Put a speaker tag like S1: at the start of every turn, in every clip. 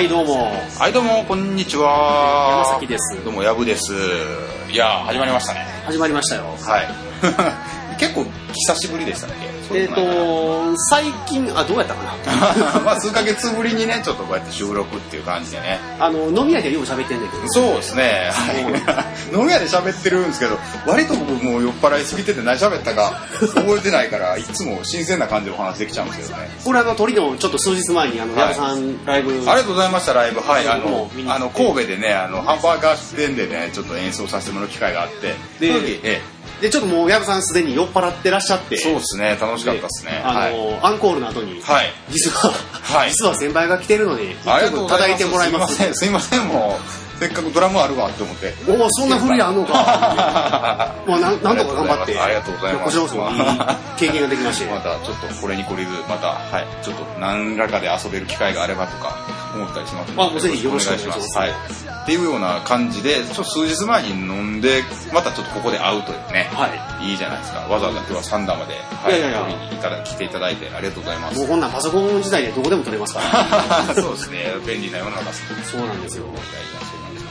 S1: はい、どうも。
S2: はい、どうも、こんにちは。
S1: 山崎です
S2: どうも、やぶです。いやー、始まりましたね。
S1: 始まりましたよ。
S2: はい。結構、久しぶりでしたっけ？
S1: えっ、と、最近、あ、どうやったかな？
S2: まあ、数ヶ月ぶりにね、ちょっとこうやって収録っていう感じでね。
S1: あの、飲み屋でよく喋ってんだけど。
S2: そうですね。はい。飲み屋で喋ってるんですけど、割と僕もう酔っ払いすぎてて何喋ったか覚えてないから、いつも新鮮な感じでお話できちゃうんですけどね。
S1: これあの、鳥のちょっと数日前に、あの、
S2: はい
S1: 矢部さんライブ。
S2: ありがとうございました、ライブ。はい、あのあの、神戸でね、あの、ハンバーガー店でね、ちょっと演奏させてもらう機会があって、
S1: で
S2: その時え
S1: で、ちょっともう矢部さんすでに酔っ払ってらっしゃって。
S2: え、そうですね、楽しかったですね。
S1: あの、
S2: はい。
S1: アンコールの後に、
S2: はい。
S1: 実は、
S2: はい
S1: 実は先輩が来てるので。叩いてもらいます。
S2: すいません、すいません、もう、せっかくドラムあるわって思って。
S1: おお、そんなふりあんのか。まあ、なんなんとか頑張って。
S2: ありがとうございます
S1: いい経験ができまして。
S2: またちょっとこれに懲りず、また、はい、ちょっと何らかで遊べる機会があればとか思ったりしますので
S1: あぜひよろしくお願いします
S2: はい。っていうような感じで、ちょっと数日前に飲んで、またちょっとここで会うというね。
S1: はい。
S2: いいじゃないですか。わざわざ今日は三段まで、はい
S1: やいやいや
S2: 取りにいただ来ていただいてありがとうございま
S1: もう
S2: す。
S1: こんなんパソコン時代でどこでも撮れますから。
S2: そうですね。便利な世の中です。
S1: そうなんですよ。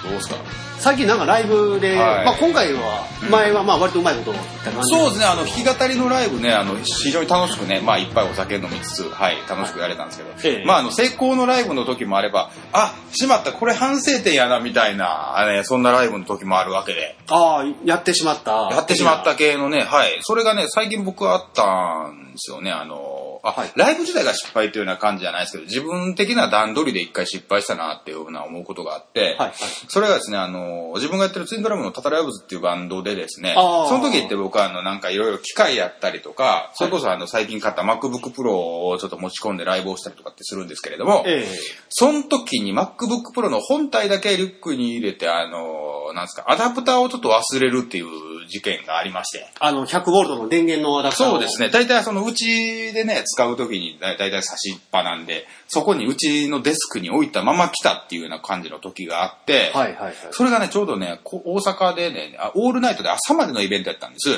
S2: どうですか？
S1: 最近なんかライブで、
S2: はい。
S1: まあ今回は、前はまあ割とうまいこと言った感じ。
S2: そうですね、あの、弾き語りのライブね、あの、非常に楽しくね、まあ、いっぱいお酒飲みつつ、はい、楽しくやれたんですけど、
S1: ええ。
S2: まあ、あの、成功のライブの時もあれば、あ、しまった、これ反省点やな、みたいな、あね、そんなライブの時もあるわけで、
S1: ああ、やってしまった。
S2: やってしまった系のね、はい、それがね、最近僕はあったんですよね、あの、あ、
S1: はい
S2: ライブ自体が失敗というような感じじゃないですけど、自分的な段取りで一回失敗したな、っていうふうな思うことがあって、
S1: はいはい。
S2: それがですね、あの、自分がやってるツインドラムのタタライブズっていうバンドでですね、その時って僕はあの、なんかいろいろ機械やったりとか、それこそあの、最近買った MacBook Pro をちょっと持ち込んでライブをしたりとかってするんですけれども、
S1: え
S2: その時に MacBook Pro の本体だけリュックに入れて、あの、なんですか、アダプターをちょっと忘れるっていう事件がありまして。
S1: あの、100ボルトの電源のアダプターを
S2: そうですね。大体そのうちでね、使うときにだ大体差しっぱなんで、そこにうちのデスクに置いたまま来たっていうような感じの時があって、
S1: はいはいはい。
S2: それがね、ちょうどね、こ大阪でね、あオールナイトで朝までのイベントやったんです。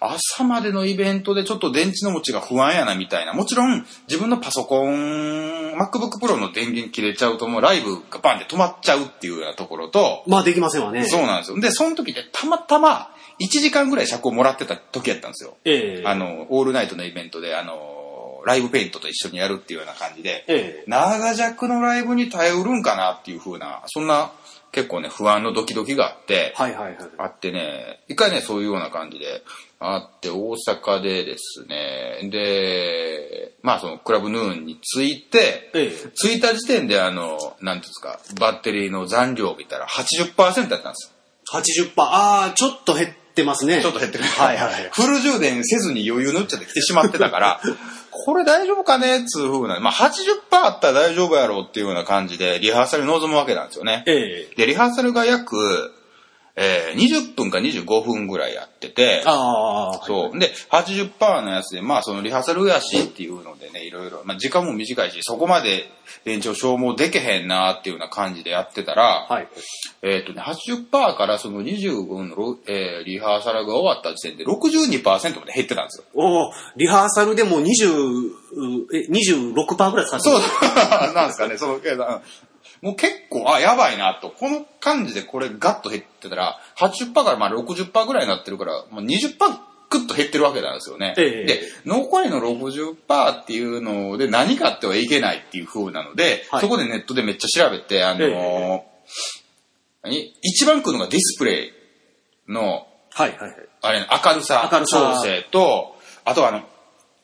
S2: 朝までのイベントでちょっと電池の持ちが不安やなみたいな。もちろん、自分のパソコン、MacBook Pro の電源切れちゃうともうライブがバンって止まっちゃうっていうようなところと、
S1: まあできませんわね。
S2: そうなんですよ。で、その時でたまたま1時間ぐらい尺をもらってた時やったんですよ。
S1: ええ
S2: あの、オールナイトのイベントで、あの、ライブペイントと一緒にやるっていうような感じで、
S1: ええ
S2: 長尺のライブに耐えうるんかなっていう風な、そんな結構ね、不安のドキドキがあって、
S1: はいはいはい。
S2: あってね、一回ね、そういうような感じで、あって、大阪でですね、で、まあそのクラブヌーンに着いて、
S1: ええ
S2: 着いた時点であの、なんていうんですか、バッテリーの残量を見たら80%だったんです。
S1: 80%。ああ、ちょっと減ってますね。
S2: ちょっと減ってる。
S1: はいはいはい。
S2: フル充電せずに余裕のっちゃって来てしまってたから、これ大丈夫かね？つう風な。まあ80%あったら大丈夫やろうっていうような感じで、リハーサルに臨むわけなんですよね。
S1: ええ
S2: で、リハーサルが約、えー20分か25分ぐらいやってて、
S1: ああ、
S2: そう。で、80%のやつで、まあそのリハーサルやしっていうのでね、いろいろ、まあ時間も短いし、そこまで電池を消耗できへんなっていうような感じでやってたら、
S1: はい。
S2: えっ、とね、80%からその25分のロ、えーリハーサルが終わった時点で62%まで減ってたんですよ。
S1: おーリハーサルでも20、え、26%ぐらい使って
S2: そう
S1: る。
S2: なんですかね、その、計算もう結構、あ、やばいなと。この感じでこれガッと減ってたら、80%からまあ60%ぐらいになってるから、もう20%クッと減ってるわけなんですよね。
S1: ええ
S2: で、残りの60%っていうので何かあってはいけないっていう風なので、
S1: はい
S2: そこでネットでめっちゃ調べて、あのー
S1: え
S2: 何？一番来るのがディスプレイの、
S1: はいはいはい。
S2: あれ、明るさ調整と、あとはあの、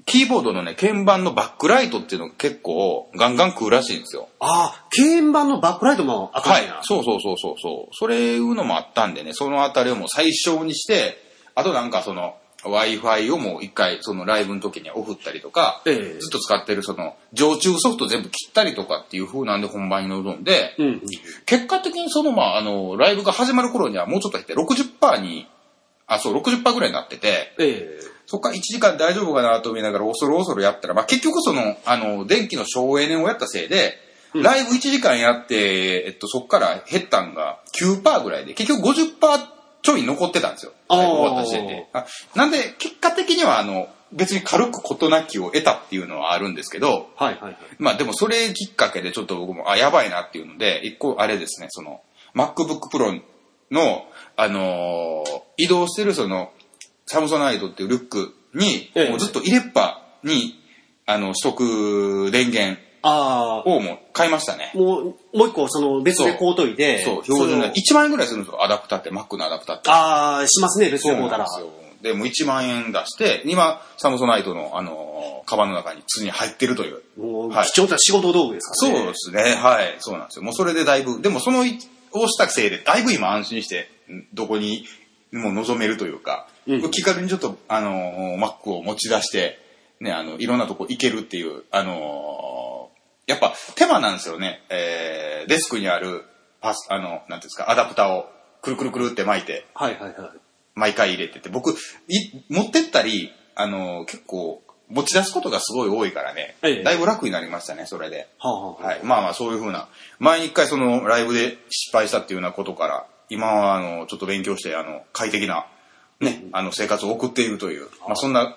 S2: キーボードのね、鍵盤のバックライトっていうのが結構ガンガン食うらしいんですよ。
S1: ああ、鍵盤のバックライトも赤
S2: はいい
S1: な。。
S2: そうそうそうそうそう。それいうのもあったんでね、そのあたりをもう最小にして、あとなんかその、Wi-Fi をもう一回そのライブの時にオフったりとか、
S1: ええ
S2: ずっと使ってるその常駐ソフト全部切ったりとかっていう風なんで本番に臨んで、
S1: うんうん。
S2: 結果的にそのまああの、ライブが始まる頃にはもうちょっと減って60%に、あ、そう、60%ぐらいになってて、
S1: ええ
S2: そっから1時間大丈夫かなと思いながら恐る恐るやったら、まあ結局その、あの、電気の省エネをやったせいで、
S1: うん
S2: ライブ1時間やって、えっと、そっから減ったんが9%ぐらいで、結局50%ちょい残ってたんですよ。ライブ終わった時点で。あなんで、結果的にはあの、別に軽く事なきを得たっていうのはあるんですけど、
S1: はいはいはい。
S2: まあでもそれきっかけでちょっと僕も、あ、やばいなっていうので、一個あれですね、その、MacBook Pro の、あのー移動してるその、サムソナイドっていうルックに、
S1: ええ
S2: もうずっと入れっぱに、あの、取得電源をもう買いましたね。
S1: もう、もう一個その別で買うといて、
S2: そう、標準で
S1: の
S2: 1万円ぐらいするんですよ、アダプターって、Mac のアダプターって。
S1: ああ、しますね、別
S2: そう
S1: で買うたら。
S2: なんですよ。で、もう1万円出して、今、サムソナイトの、あのー、カバンの中に普通に入ってるという。
S1: もう、
S2: はい
S1: 貴重な仕事道具ですからね。
S2: そうですね。はい。そうなんですよ。もうそれでだいぶ、でもそのい、をしたせいで、だいぶ今安心して、んどこにも望めるというか、
S1: うん
S2: 気軽にちょっと、あのー、Mac を持ち出して、ね、あの、いろんなとこ行けるっていう、あのーやっぱ手間なんですよね。えー、デスクにあるパス、あの、なんていうんですか、アダプターをくるくるくるって巻いて、
S1: はいはいはい。
S2: 毎回入れてて、僕、い持ってったり、あのー結構、持ち出すことがすごい多いからね、
S1: ええ
S2: だいぶ楽になりましたね、それで。
S1: はあ、はあ、
S2: はい。まあまあ、そういうふうな、前に一回そのライブで失敗したっていうようなことから、今はあの、ちょっと勉強して、あの、快適な、ね、あの、生活を送っているという、まあそんな、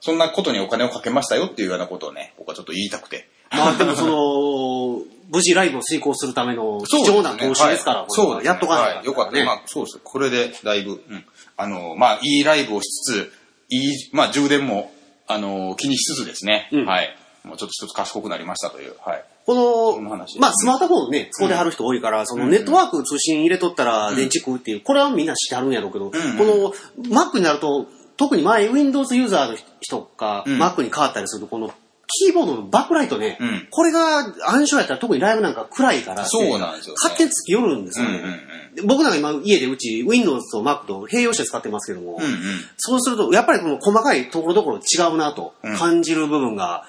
S2: そんなことにお金をかけましたよっていうようなことをね、僕はちょっと言いたくて。
S1: まあでもその、無事ライブを遂行するための貴重な投資ですから、
S2: はいそう
S1: やっとかない
S2: はい、よかった。
S1: ね。
S2: まあ、そうです。これでだいぶ、うん。あの、まあ、いいライブをしつつ、いい、まあ、充電も、あの、気にしつつですね、
S1: うん
S2: はい。もうちょっと一つ賢くなりましたという、はい。
S1: このまあスマートフォンね、使うてはる人多いから、そのネットワーク通信入れとったら電池食うっていう、これはみんな知ってはるんやろうけど、
S2: ん
S1: この Mac になると、特に前 Windows ユーザーの人が
S2: うん。
S1: Mac に変わったりすると、このキーボードのバックライトね、
S2: うん。
S1: これが暗証やったら特にライブなんか暗いから
S2: そうなんですよね。
S1: 勝手につきよるんですよね。
S2: うんうんうん。
S1: で僕なんか今家でうち Windows と Mac と併用して使ってますけども、
S2: うんうん。
S1: そうすると、やっぱりこの細かいところどころ違うなと
S2: うん。
S1: 感じる部分が、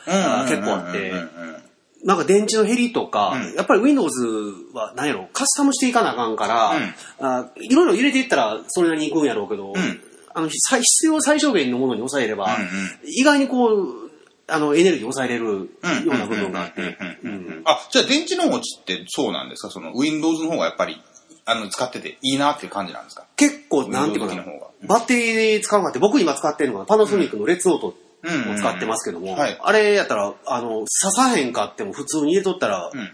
S1: 結構あって、
S2: うんうんうん。うん
S1: なんか電池の減りとか、
S2: うん。
S1: やっぱり Windows は何やろ、カスタムしていかなあかんから、あいろいろ入れていったらそれなりにいくんやろうけど、
S2: ん。
S1: あの最必要最小限のものに抑えれば、
S2: うんうん。
S1: 意外にこう、あのエネルギー抑えれるような部分があって、
S2: うんうんうん
S1: うん。
S2: あ、じゃあ電池の持ちってそうなんですか？その Windows の方がやっぱり、あの、使ってていいなっていう感じなんですか？
S1: 結構、なんていうか
S2: Windows
S1: な
S2: 機の方が、
S1: バッテリーで使うのがあって、僕今使ってるのがパナソニックのレッツノートを
S2: うん
S1: 使ってますけども、
S2: はい。
S1: あれやったら、あの、刺さへんかっても普通に入れとったら、
S2: うん。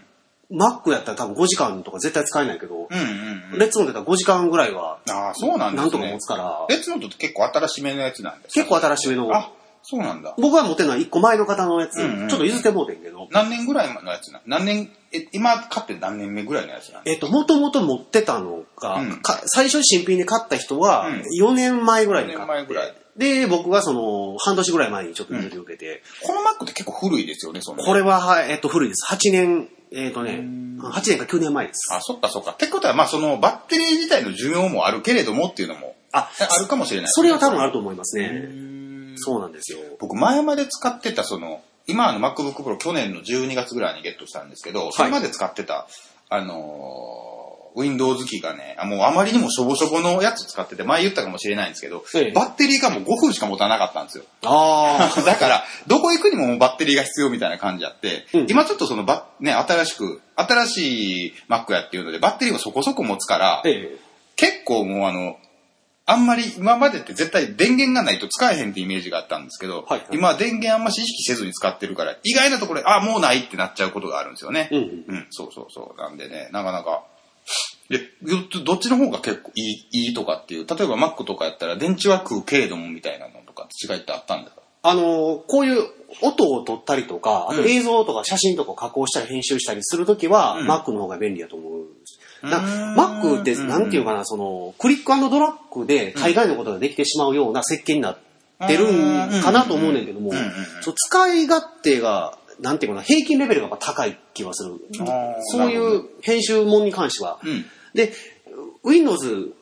S1: Mac やったら多分5時間とか絶対使えないけど、
S2: うんうんうん。
S1: レッツノートやったら5時間ぐらいは、
S2: ああ、そうなん。
S1: なんとか持つから、
S2: レッツノートって結構新しめのやつなんですか
S1: 結構新しめの、
S2: あ、そうなんだ。
S1: 僕が持ってるのは1個前の方のやつ、
S2: うんうん
S1: ちょっと譲ってもうてんけど、
S2: 何年ぐらいのやつな何年、え、今買って何年目ぐらいのやつなん？
S1: えっと、もともと持ってたのが、
S2: うん。
S1: か最初新品で買った人は
S2: うん。
S1: 4年前ぐらい
S2: 4
S1: に買って、
S2: 年前ぐらい。
S1: で、僕がその、半年ぐらい前にちょっと譲り受けて、
S2: この Mac って結構古いですよね、その。
S1: これは、はいえっと、古いです。8年、えっとね、8年か9年前です。
S2: あ、そっかそっか。ってことは、まあそのバッテリー自体の寿命もあるけれどもっていうのも、
S1: あ、
S2: あるかもしれないです
S1: そ
S2: ね、
S1: れは多分あると思います
S2: う
S1: ね。
S2: ん
S1: そうなんですよ。
S2: 僕前まで使ってたその、今あの MacBook Pro 去年の12月ぐらいにゲットしたんですけど、それまで使ってた、あのー Windows 機がね、あもうあまりにもしょぼしょぼのやつ使ってて、前言ったかもしれないんですけど、
S1: ええ
S2: バッテリーがもう5分しか持たなかったんですよ。
S1: あ
S2: だから、どこ行くにももうバッテリーが必要みたいな感じあって、
S1: うん
S2: 今ちょっとそのバッ、ね、新しく、新しい Mac やっていうので、バッテリーもそこそこ持つから、
S1: ええ。
S2: 結構もうあの、あんまり今までって絶対電源がないと使えへんってイメージがあったんですけど、
S1: はいはい
S2: 今は電源あんまし意識せずに使ってるから、意外なところで、あ、もうないってなっちゃうことがあるんですよね。
S1: うんうん
S2: うん、そうそうそう。なんでね、なかなか。で、どどっちの方が結構いい、いいとかっていう、例えば Mac とかやったら電池は食うけれどもみたいなのとか違いってあったんですか？
S1: あの、こういう音を取ったりとか、あと
S2: うん
S1: 映像とか写真とか加工したり編集したりするときは、
S2: うん
S1: Mac の方が便利だと思う。Mac って、なんていうかな、その、クリックドラッグで大概のことができてしまうような設計になってるんかなと思うねんけども使い勝手が、なんていうかな、平均レベルが高い気はする。そういう編集もんに関しては。
S2: うん。
S1: で、Windows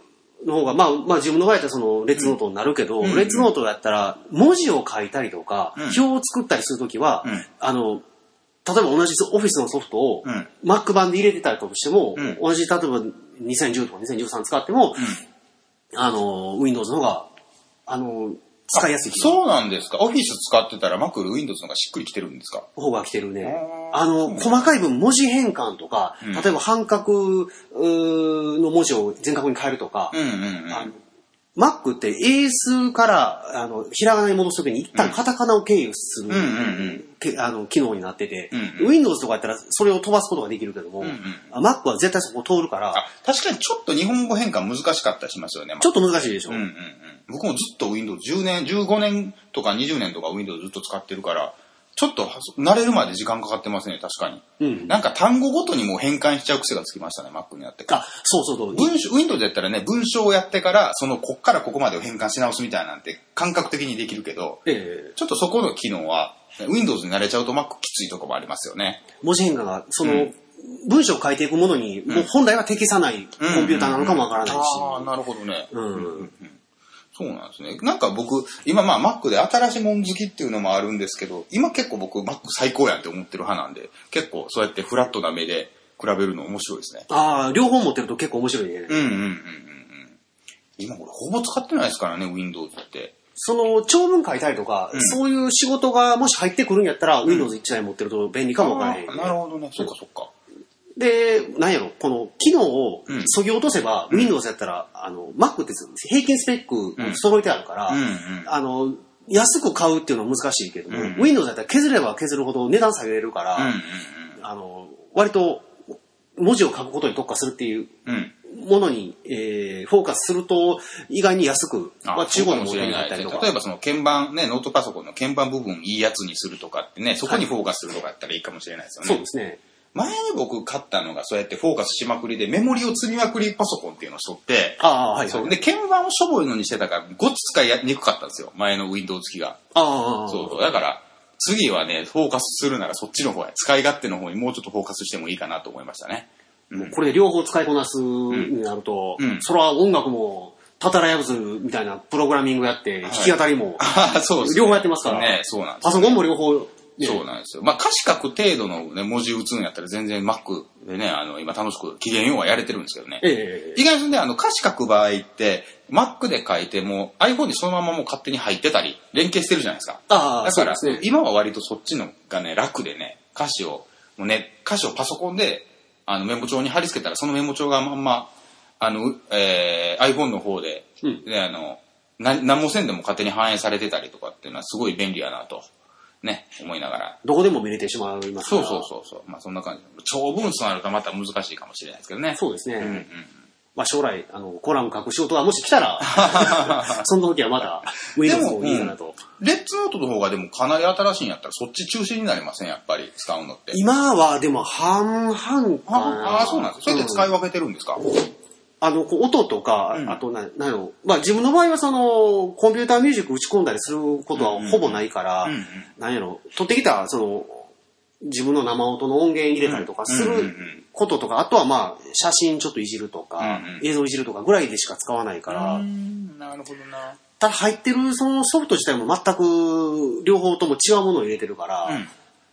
S1: の方が、まあ、まあ自分の場合だったらその、レッツノートになるけど、
S2: うん
S1: レッツノートだったら、文字を書いたりとか、
S2: うん。
S1: 表を作ったりするときは、
S2: うん。
S1: あの、例えば同じオフィスのソフトを
S2: うん。
S1: Mac 版で入れてたりとしても、
S2: うん。
S1: 同じ、例えば2010とか2013使っても、あの、Windows の方が、あの、使いやすい
S2: そうなんですか。オフィス使ってたら Mac より Windows の方がしっくりきてるんですか？
S1: 方が来てるね。
S2: あ
S1: の、細かい分文字変換とか、
S2: うん
S1: 例えば半角の文字を全角に変えるとか、
S2: うんうんうん。
S1: あの Mac って英数から、あの、ひらがなに戻すときに一旦カタカナを経由する、
S2: うんうんうん
S1: けあの、機能になってて、
S2: うんうん
S1: Windows とかやったらそれを飛ばすことができるけども、
S2: うんうん
S1: あ Mac は絶対そこを通るから、
S2: あ、確かにちょっと日本語変換難しかったりしますよね。
S1: ちょっと難しいでしょ。
S2: うんうんうん。僕もずっと Windows 10年、15年とか20年とか Windows ずっと使ってるから、ちょっとは慣れるまで時間かかってますね、確かに。
S1: うん
S2: なんか単語ごとにもう変換しちゃう癖がつきましたね、Mac になって。
S1: あ、そうそうそう。
S2: 文章、Windows やったらね、文章をやってから、その、こっからここまでを変換し直すみたいなんて感覚的にできるけど、
S1: ええ
S2: ちょっとそこの機能は、Windows に慣れちゃうと Mac きついとこもありますよね。
S1: 文字変換が、その、
S2: うん
S1: 文章を書いていくものに、もう本来は適さないコンピューターなのかもわからないし。
S2: ああ、なるほどね。
S1: うん
S2: そうなんですね。なんか僕、今まあ Mac で新しいもん好きっていうのもあるんですけど、今結構僕 Mac 最高やんって思ってる派なんで、結構そうやってフラットな目で比べるの面白いですね。
S1: ああ、両方持ってると結構面白いね。
S2: うんうんうんうんうん。今俺ほぼ使ってないですからね、Windows って。
S1: その、長文書いたりとか、
S2: うん
S1: そういう仕事がもし入ってくるんやったら、Windows 1台持ってると便利かもわからへん、
S2: なるほどね。そっかそっか。
S1: で、なんやろ、この機能を
S2: うん
S1: 削ぎ落とせば、
S2: うん
S1: Windows やったら、あの、Mac って平均スペック揃えてあるから、
S2: うんうん。
S1: あの、安く買うっていうのは難しいけども、
S2: うん
S1: Windows やったら削れば削るほど値段下げれるから、
S2: うんうん
S1: あの、割と文字を書くことに特化するっていう。ものに、えーフォーカスすると、意外に安く、
S2: あ
S1: まあ、中古の
S2: もしれな
S1: ったりとか。
S2: ね例えばその鍵盤、ね、ノートパソコンの鍵盤部分いいやつにするとかってね、そこにフォーカスするとかやったらいいかもしれないですよね。
S1: そうですね。
S2: 前に僕買ったのがそうやってフォーカスしまくりでメモリを積みまくりパソコンっていうのをしとって、
S1: ああ、はい、はい。
S2: そうで、鍵盤をしょぼいのにしてたから、ごっつ使いにくかったんですよ。前の Windows 機が。
S1: ああ、
S2: そうそう。だから、次はね、フォーカスするならそっちの方へ、使い勝手の方にもうちょっとフォーカスしてもいいかなと思いましたね。うん
S1: これで両方使いこなすになると、
S2: うん
S1: それは音楽も、たたらやぶずみたいなプログラミングやって、弾き語りも、
S2: ああ、そうです、
S1: 両方やってますから
S2: ね、そうなんです、
S1: パソコンも両方、ね
S2: そうなんですよ。まあ、歌詞書く程度の、ね、文字打つんやったら全然 Mac でね、あの、今楽しく機嫌ようはやれてるんですけどね。
S1: ええ
S2: 意外とね、あの、歌詞書く場合って、Mac で書いても iPhone にそのままもう勝手に入ってたり、連携してるじゃないですか。
S1: ああ、
S2: だから、
S1: ね。
S2: 今は割とそっちのがね、楽でね、歌詞を、もうね、歌詞をパソコンで、あの、メモ帳に貼り付けたら、そのメモ帳がまんま、あの、えー iPhone の方で、
S1: うん
S2: で、あの、な何もせんでも勝手に反映されてたりとかっていうのはすごい便利やなと、ね、思いながら。
S1: どこでも見れてしまいますから。
S2: そうそうそうそう。まあそんな感じ。長文数になるとまた難しいかもしれないですけどね。
S1: そうですね。
S2: うんうん。
S1: まあ将来、あの、コラム書く仕事がもし来たら、その時はまた、Windows もいいかなと。
S2: レッツノートの方がでもかなり新しいんやったらそっち中心になりませんやっぱり使うのって。
S1: 今はでも半々かな。
S2: ああ、そうなんですか。それで使い
S1: うん
S2: 分けてるんですか、
S1: あの、こう音とか、
S2: うん。
S1: あとな、なんやろまあ自分の場合はその、コンピューターミュージック打ち込んだりすることはほぼないから、
S2: うんうん。
S1: なんやろ取ってきた、その、自分の生音の音源入れたりとかす
S2: うんうんうん。
S1: ることとか、あとはまあ、写真ちょっといじるとか、
S2: うんうん。
S1: 映像いじるとかぐらいでしか使わないから、
S2: んなるほどな。
S1: ただ入ってるそのソフト自体も全く両方とも違うものを入れてるから、
S2: うん。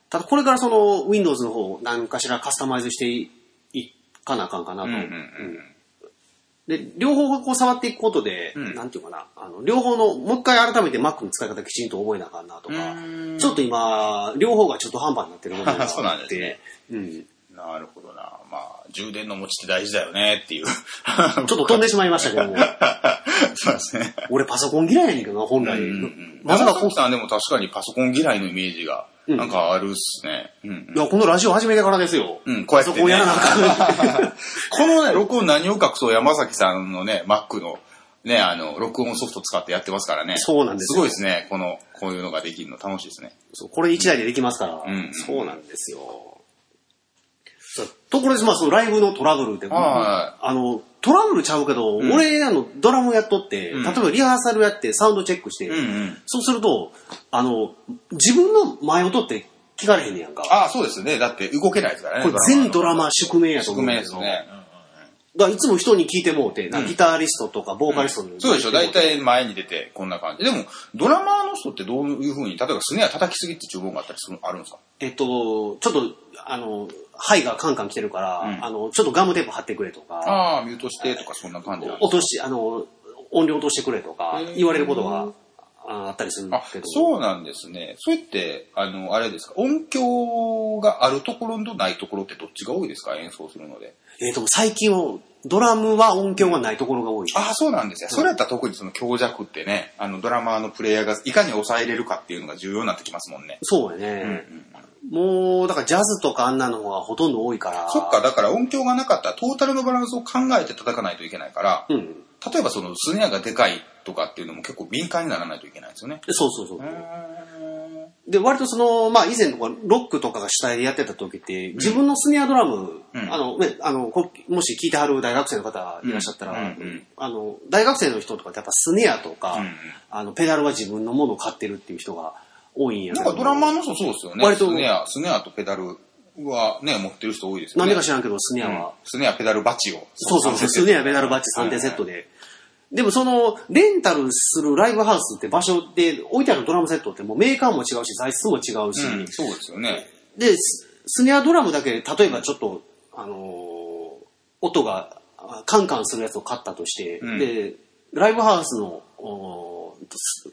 S1: ただこれからその Windows の方何かしらカスタマイズしていいかなあかんかなと。
S2: うんうん。
S1: うんで、両方こう触っていくことで、
S2: うん
S1: なんていうかな、あの、両方の、もう一回改めて Mac の使い方きちんと覚えなあかんなとか
S2: うん、
S1: ちょっと今、両方がちょっと半端になってるものがあって、
S2: そうなんですね
S1: うん。
S2: なるほどな。まあ、充電の持ちって大事だよねっていう。ちょ
S1: っと飛んでしまいましたけども、
S2: そうですね。
S1: 俺パソコン嫌いやねんけどな、本来。ま
S2: まさ
S1: さか
S2: コさんでも確かにパソコン嫌いのイメージが、
S1: うん
S2: なんかあるっすね。うん
S1: いや、このラジオ始めてからですよ。
S2: うん、こうやって、ね。
S1: パソコンやらなあかん。
S2: このね、録音何を隠そう山崎さんのね、Mac の、ね、あの、録音ソフト使ってやってますからね。
S1: そうなんですよ
S2: すごいですね。この、こういうのができるの楽しいですね。
S1: そうこれ一台でできますから、
S2: うん
S1: そうなんですよ。ところで、まあ、そのライブのトラブルって、
S2: は
S1: あの、トラブルちゃうけど、
S2: うん
S1: 俺、あの、ドラムやっとって、
S2: うん
S1: 例えばリハーサルやって、サウンドチェックして、
S2: うんうん。
S1: そうすると、あの、自分の前音って聞かれへんねやんか。
S2: ああ、そうですね。だって動けないですからね。
S1: これ全ドラマ宿命やと思
S2: 宿
S1: うんだけど。
S2: 命ですね。
S1: だいつも人に聞いてもうて、ギタリストとかボーカリストに、
S2: そうでしょ。大体前に出てこんな感じ。でも、ドラマーの人ってどういうふうに、例えばスネア叩きすぎって注文があったりする、あるんですか？
S1: えっと、ちょっと、あの、肺がカンカン来てるから、
S2: うん
S1: あの、ちょっとガムテープ貼ってくれとか、
S2: ああ、ミュートしてとかそんな感じ
S1: 落とし、あの、音量落としてくれとか言われることがああったりする
S2: あ
S1: けど。
S2: そうなんですね。それって、あの、あれですか、音響があるところとないところってどっちが多いですか？演奏するので。
S1: えっ、と、最近は、ドラムは音響がないところが多い。
S2: ああ、そうなんですよ。それやったら特にその強弱ってね、あの、ドラマーのプレイヤーがいかに抑えれるかっていうのが重要になってきますもんね。
S1: そうやね。もう、だからジャズとかあんなのがほとんど多いから。
S2: そっか、だから音響がなかったらトータルのバランスを考えて叩かないといけないから、
S1: うん。
S2: 例えばそのスネアがでかいとかっていうのも結構敏感にならないといけないですよね。
S1: そうそうそう。で、割とその、まあ以前とかロックとかが主体でやってた時って、自分のスネアドラム、
S2: うん
S1: あのね、あの、こもし聞いてはる大学生の方いらっしゃったら、
S2: うんうんうん
S1: あの、大学生の人とかってやっぱスネアとか、
S2: うんうん
S1: あの、ペダルは自分のものを買ってるっていう人が多いんやけど
S2: なんかドラマーの人そうですよね。
S1: 割と
S2: スネア、スネアとペダルはね、持ってる人多いですよね。
S1: なんでか知らんけど、スネアは。
S2: スネア、ペダル、バチを。
S1: そうそうそう、スネア、ペダルバッチ3点セットで。でもその、レンタルするライブハウスって場所で置いてあるドラムセットってもうメーカーも違うし、材質も違うし、
S2: うん、そうですよね。
S1: で、ススネアドラムだけ、例えばちょっと、あのー音があカンカンするやつを買ったとして、
S2: うん
S1: で、ライブハウスの、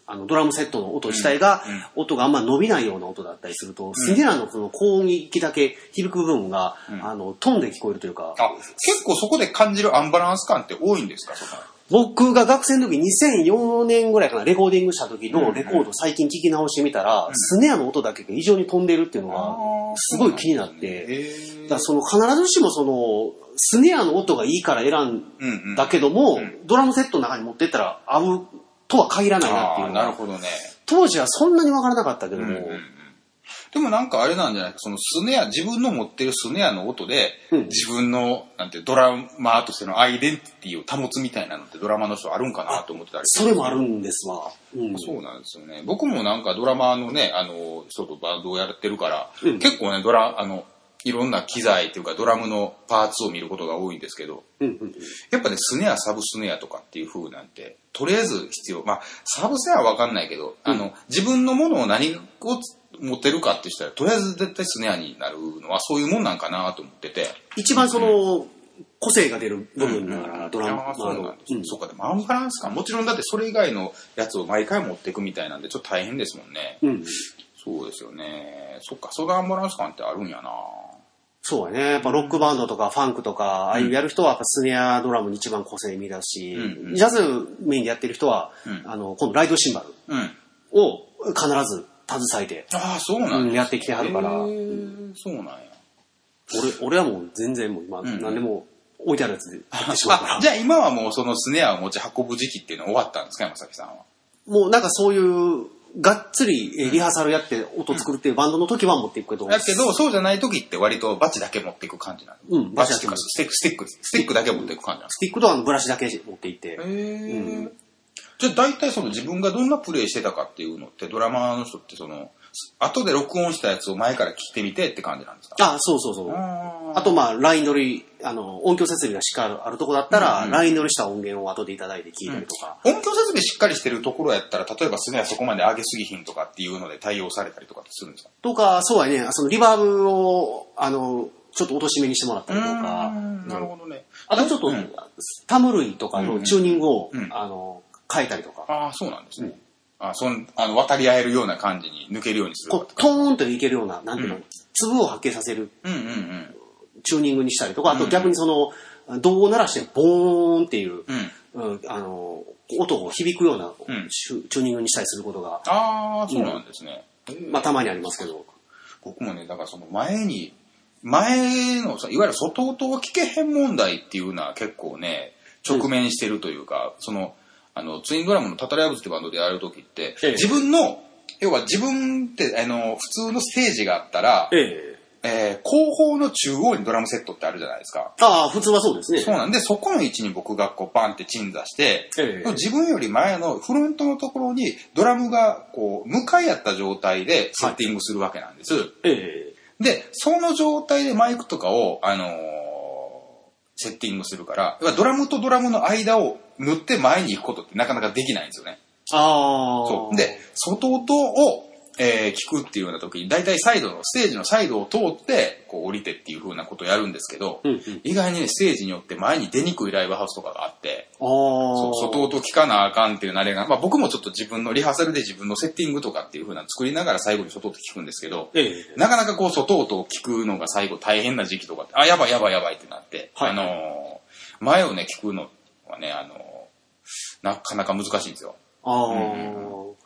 S1: あのドラムセットの音自体が、音があんま伸びないような音だったりすると、スネアのその高音域だけ響く部分が、
S2: うん。
S1: あの、飛んで聞こえるというか、
S2: あ、結構そこで感じるアンバランス感って多いんですか？そこ
S1: 僕が学生の時2004年ぐらいかな、レコーディングした時のレコード最近聞き直してみたら、スネアの音だけが異常に飛んでるっていうのが、すごい気になって、
S2: へ
S1: だからその必ずしもその、スネアの音がいいから選ん。だけども、
S2: うん。
S1: ドラムセットの中に持ってったら合うとは限らないなっていう
S2: なるほどね。
S1: 当時はそんなにわからなかったけども、
S2: うんうんうん。でもなんかあれなんじゃない？そのスネア、自分の持ってるスネアの音で、
S1: うん。
S2: 自分の、なんて、ドラマーとしてのアイデンティティを保つみたいなのってドラマの人あるんかなと思ってたり。
S1: それもあるんですわ。うん、
S2: そうなんですよね。僕もなんかドラマーのね、あの、人とバンドをやってるから、
S1: うん。
S2: 結構ね、ドラ、あの、いろんな機材っていうかドラムのパーツを見ることが多いんですけど、やっぱね、スネア、サブスネアとかっていう風なんて、とりあえず必要。まあ、サブスネアはわかんないけど、あの、自分のものを何を持ってるかってしたら、とりあえず絶対スネアになるのはそういうもんなんかなと思ってて。
S1: 一番その、個性が出る部分だから、ドラム
S2: あーそうなんです、
S1: うん
S2: そうか、でもアンバランス感。もちろんだってそれ以外のやつを毎回持っていくみたいなんで、ちょっと大変ですもんね。
S1: うん。
S2: そうですよね。そっか、そのアンバランス感ってあるんやな
S1: そうやね。やっぱロックバンドとかファンクとか、ああいうやる人はやっぱスネアドラムに一番個性見出すし、
S2: うんうん。
S1: ジャズメインでやってる人は、
S2: うん。
S1: あの、今度ライドシンバル
S2: うん。
S1: を必ず携えて、
S2: ああ、そうなん
S1: うんやってきてはるから。
S2: そうなんや。
S1: 俺俺はもう全然もう今、
S2: ん。
S1: 何でも置いてあるやつでやってしまうから。
S2: あ、じゃあ今はもうそのスネアを持ち運ぶ時期っていうのは終わったんですか、山崎さんは？
S1: もうなんかそういう、がっつりえーリハーサルやって音作るっていうバンドの時は持っていくけど、
S2: だけど、そうじゃない時って割とバチだけ持っていく感じなの。
S1: うん
S2: バチって。いうか、スティック、スティック、スティックだけ持っていく感じなの。
S1: スティックとあのブラシだけ持っていって、
S2: へー。じゃあ大体その自分がどんなプレイしてたかっていうのってドラマーの人ってその、後で録音したやつを前から聞いてみてって感じなんですか？
S1: あ、そうそうそう。
S2: あ
S1: あと、まあ、ライン録り、あの、音響設備がしっかりあるとこだったら、
S2: うんうん
S1: ライン録りした音源を後でいただいて聞いたりとか。
S2: 音響設備しっかりしてるところやったら、例えばスネアそこまで上げすぎひんとかっていうので対応されたりとかするんですか？
S1: とか、そうやね、そのリバーブを、あの、ちょっと落としめにしてもらったりとか。
S2: なるほどね。
S1: あとちょっと、
S2: うん
S1: タム類とかのチューニングを、
S2: うん
S1: あの、変えたりとか。
S2: ああ、そうなんですね。あそんあの渡り合えるような感じに抜けるようにする
S1: こう、トーンといけるような、なんていうの、
S2: うん
S1: 粒を発見させる
S2: うんうんうん。
S1: チューニングにしたりとか、あと逆にその、銅を鳴らしてボーンっていう、
S2: うん。
S1: うんあの、音を響くような、
S2: ん
S1: チュチューニングにしたりすることが、
S2: ああ、そうなんですね。
S1: まあたまにありますけど。
S2: 僕もね、だからその前に、前のさ、いわゆる外音を聞けへん問題っていうのは結構ね、直面してるというか、その、あの、ツインドラムのタタラヤブズってバンドでやるときって、
S1: ええ
S2: 自分の、要は自分って、あの、普通のステージがあったら、
S1: ええ
S2: えー後方の中央にドラムセットってあるじゃないですか。
S1: ああ、普通はそうですね。
S2: そうなんで、そこの位置に僕がこうバンって鎮座して、
S1: ええ
S2: 自分より前のフロントのところにドラムがこう向かい合った状態でセッティングするわけなんです。
S1: ええ
S2: で、その状態でマイクとかを、あのーセッティングするから、要はドラムとドラムの間を塗って前に行くことってなかなかできないんですよね。
S1: ああ。
S2: そう。で、外音をえー聞くっていうような時に、大体サイドの、ステージのサイドを通って、こう降りてっていう風なことをやるんですけど、
S1: うんうん。
S2: 意外にね、ステージによって前に出にくいライブハウスとかがあって、
S1: ああ。
S2: そう外音聞かなあかんっていう慣れが、まあ僕もちょっと自分のリハーサルで自分のセッティングとかっていう風なの作りながら最後に外音聞くんですけど、
S1: ええ。
S2: なかなかこう外音を聞くのが最後大変な時期とかって、あ、やばいやばいやばいってなって、
S1: はい
S2: あのー前をね、聞くのはね、あのーなかなか難しいんですよ。
S1: ああ。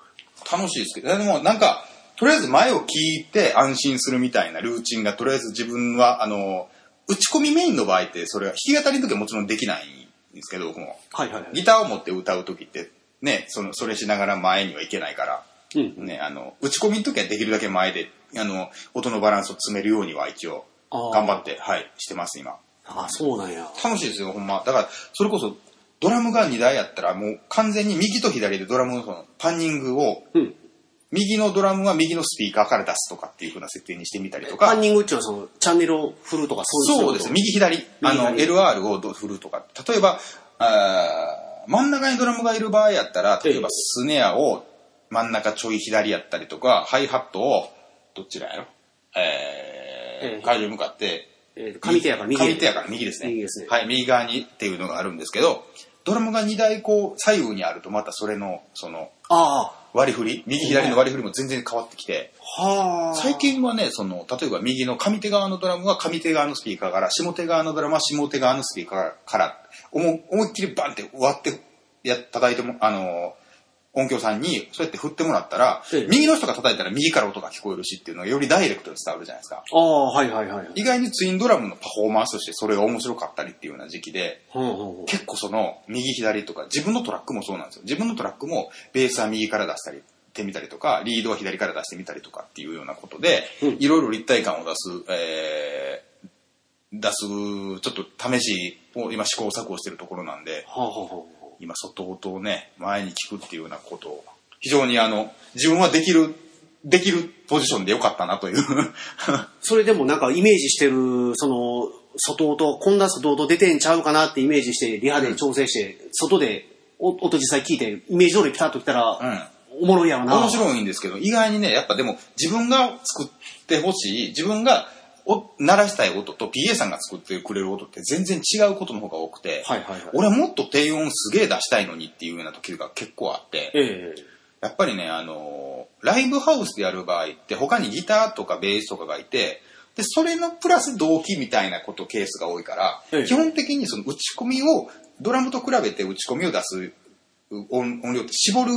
S2: 楽しいですけど、でもなんか、とりあえず前を聞いて安心するみたいなルーチンが、とりあえず自分は、あの、打ち込みメインの場合って、それは弾き語りの時はもちろんできないんですけど、僕も。
S1: はいはいはい。
S2: ギターを持って歌う時って、ね、その、それしながら前にはいけないから、
S1: うん。
S2: ね、あの、打ち込みの時はできるだけ前で、あの、音のバランスを詰めるようには一応、頑張って、はい、してます、今。
S1: ああ、そうなんや。
S2: 楽しいですよ、ほんま。だから、それこそ、ドラムが2台やったら、もう完全に右と左でドラムのそのパンニングを、
S1: うん。
S2: 右のドラムは右のスピーカーから出すとかっていう風な設定にしてみたりとか。
S1: カン、ニングっていうのはその、チャンネルを振るとかそういう
S2: そうです、右左、あの、
S1: 右
S2: LR をどう振るとか、例えば、あー真ん中にドラムがいる場合やったら、例えばスネアを真ん中ちょい左やったりとか、ハイハットを、どちらやろ？えー、
S1: ええ。
S2: 会場に向かって、
S1: えー上手やから右
S2: 上手やから右ですね。
S1: 右ですね。
S2: はい、右側にっていうのがあるんですけど、ドラムが2台こう左右にあるとまたそれの、その、
S1: あ
S2: 割り振り、右左の割り振りも全然変わってきて。最近はね、その、例えば右の上手側のドラムは上手側のスピーカーから、下手側のドラムは下手側のスピーカーから、思い思いっきりバンって割って、や、叩いても、あの、音響さんにそうやって振ってもらったら、
S1: ええ。
S2: 右の人が叩いたら右から音が聞こえるしっていうのがよりダイレクトに伝わるじゃないですか。
S1: ああ、はいはいはい。
S2: 意外にツインドラムのパフォーマンスとしてそれが面白かったりっていうような時期で、
S1: ほうほうほう
S2: 結構その右左とか自分のトラックもそうなんですよ。自分のトラックもベースは右から出したりってみたりとかリードは左から出してみたりとかっていうようなことで、
S1: うん。
S2: いろいろ立体感を出す、えー出すちょっと試しを今試行錯誤してるところなんで
S1: はあはあはあ
S2: 今外音をね前に聞くっていうようなことを非常にあの自分はできるできるポジションでよかったなという
S1: それでもなんかイメージしてる、その、外音、こんな外音出てんちゃうかなってイメージして、リハで調整して、外でお音実際聞いて、イメージ通りピタッと来たら、
S2: うん
S1: おもろいやろな。
S2: 面白いんですけど、意外にね、やっぱでも自分が作ってほしい、自分がお鳴らしたい音と PA さんが作ってくれる音って全然違うことの方が多くて、
S1: はいはいはい。
S2: 俺はもっと低音すげえ出したいのにっていうような時が結構あって、
S1: ええ
S2: やっぱりね、あのーライブハウスでやる場合って他にギターとかベースとかがいて、で、それのプラス動機みたいなことケースが多いから、
S1: ええ
S2: 基本的にその打ち込みを、ドラムと比べて打ち込みを出す音音量って絞る、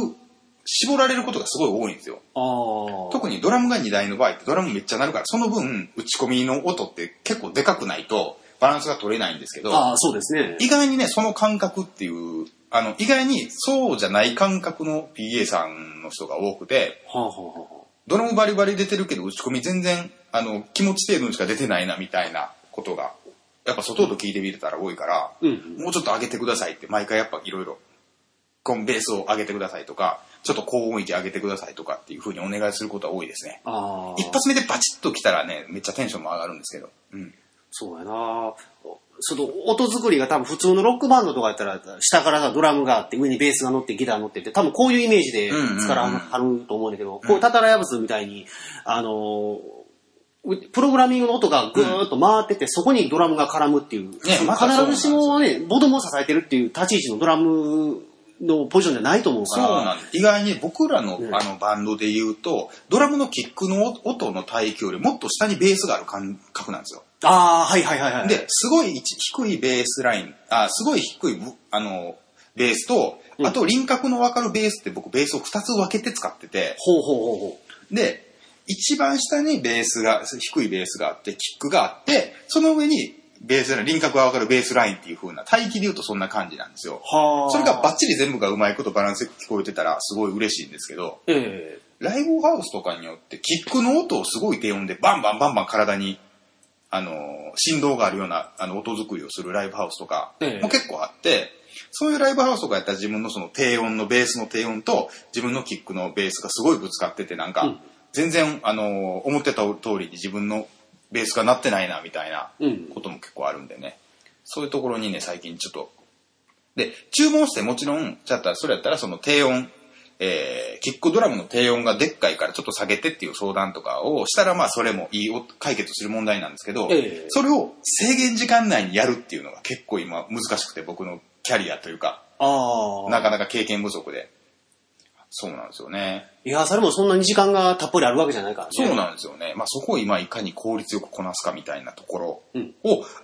S2: 絞られることがすごい多いんですよ。特にドラムが2台の場合ってドラムめっちゃ鳴るから、その分打ち込みの音って結構でかくないとバランスが取れないんですけど、
S1: ああ、そうですね。
S2: 意外にね、その感覚っていう、あの、意外にそうじゃない感覚の PA さんの人が多くて、
S1: はあはあはあ。
S2: ドラムバリバリ出てるけど打ち込み全然、あの、気持ち程度にしか出てないなみたいなことが、やっぱ外音聞いてみてたら多いから、
S1: うん。
S2: もうちょっと上げてくださいって毎回やっぱいろいろ、このベースを上げてくださいとか、ちょっと高音域上げてくださいとかっていう風にお願いすることは多いですね。一発目でバチッと来たらね、めっちゃテンションも上がるんですけど。うん。
S1: そうやなその音作りが多分普通のロックバンドとかやったら下からさドラムがあって上にベースが乗ってギター乗ってって多分こういうイメージで使わはると思うんだけど、こうタタラヤブスみたいにあのープログラミングの音がぐーっと回ってて、そこにドラムが絡むっていう、その
S2: またそうなん
S1: 必ずしもね、ボトムを支えてるっていう立ち位置のドラムのポジションじゃないと思うか
S2: そう
S1: ら。
S2: なん。意外に僕らの,、
S1: うん
S2: あのバンドで言うと、ドラムのキックの音の帯域よりもっと下にベースがある感覚なんですよ。
S1: ああ、はいはいはいはい。
S2: で、すごい一低いベースライン、あすごい低いぶあのベースと、
S1: うん
S2: あと輪郭の分かるベースって僕ベースを2つ分けて使ってて、
S1: ほうほうほうほう。
S2: で、一番下にベースが、低いベースがあって、キックがあって、その上にベースライン、輪郭が分かるベースラインっていう風な、帯域で言うとそんな感じなんですよ。
S1: はあ。
S2: それがバッチリ全部がうまいことバランスよく聞こえてたらすごい嬉しいんですけど、
S1: え
S2: ライブハウスとかによってキックの音をすごい低音でバンバンバンバン体に、あのー振動があるようなあの音作りをするライブハウスとか
S1: ええ
S2: も結構あって、そういうライブハウスとかやったら自分のその低音のベースの低音と自分のキックのベースがすごいぶつかっててなんか、
S1: うん
S2: 全然、あのー思ってた通りに自分のベースが鳴ってないなみたいな。ことも結構あるんでね。そういうところにね、最近ちょっと。で、注文してもちろん、じゃあそれやったらその低音、えー、キックドラムの低音がでっかいからちょっと下げてっていう相談とかをしたら、まあそれもいいお解決する問題なんですけど、
S1: ええ
S2: それを制限時間内にやるっていうのが結構今難しくて僕のキャリアというか。なかなか経験不足で。そうなんですよね。
S1: いや、それもそんなに時間がたっぷりあるわけじゃないからね。
S2: そうなんですよね。まあそこを今いかに効率よくこなすかみたいなところを、
S1: うん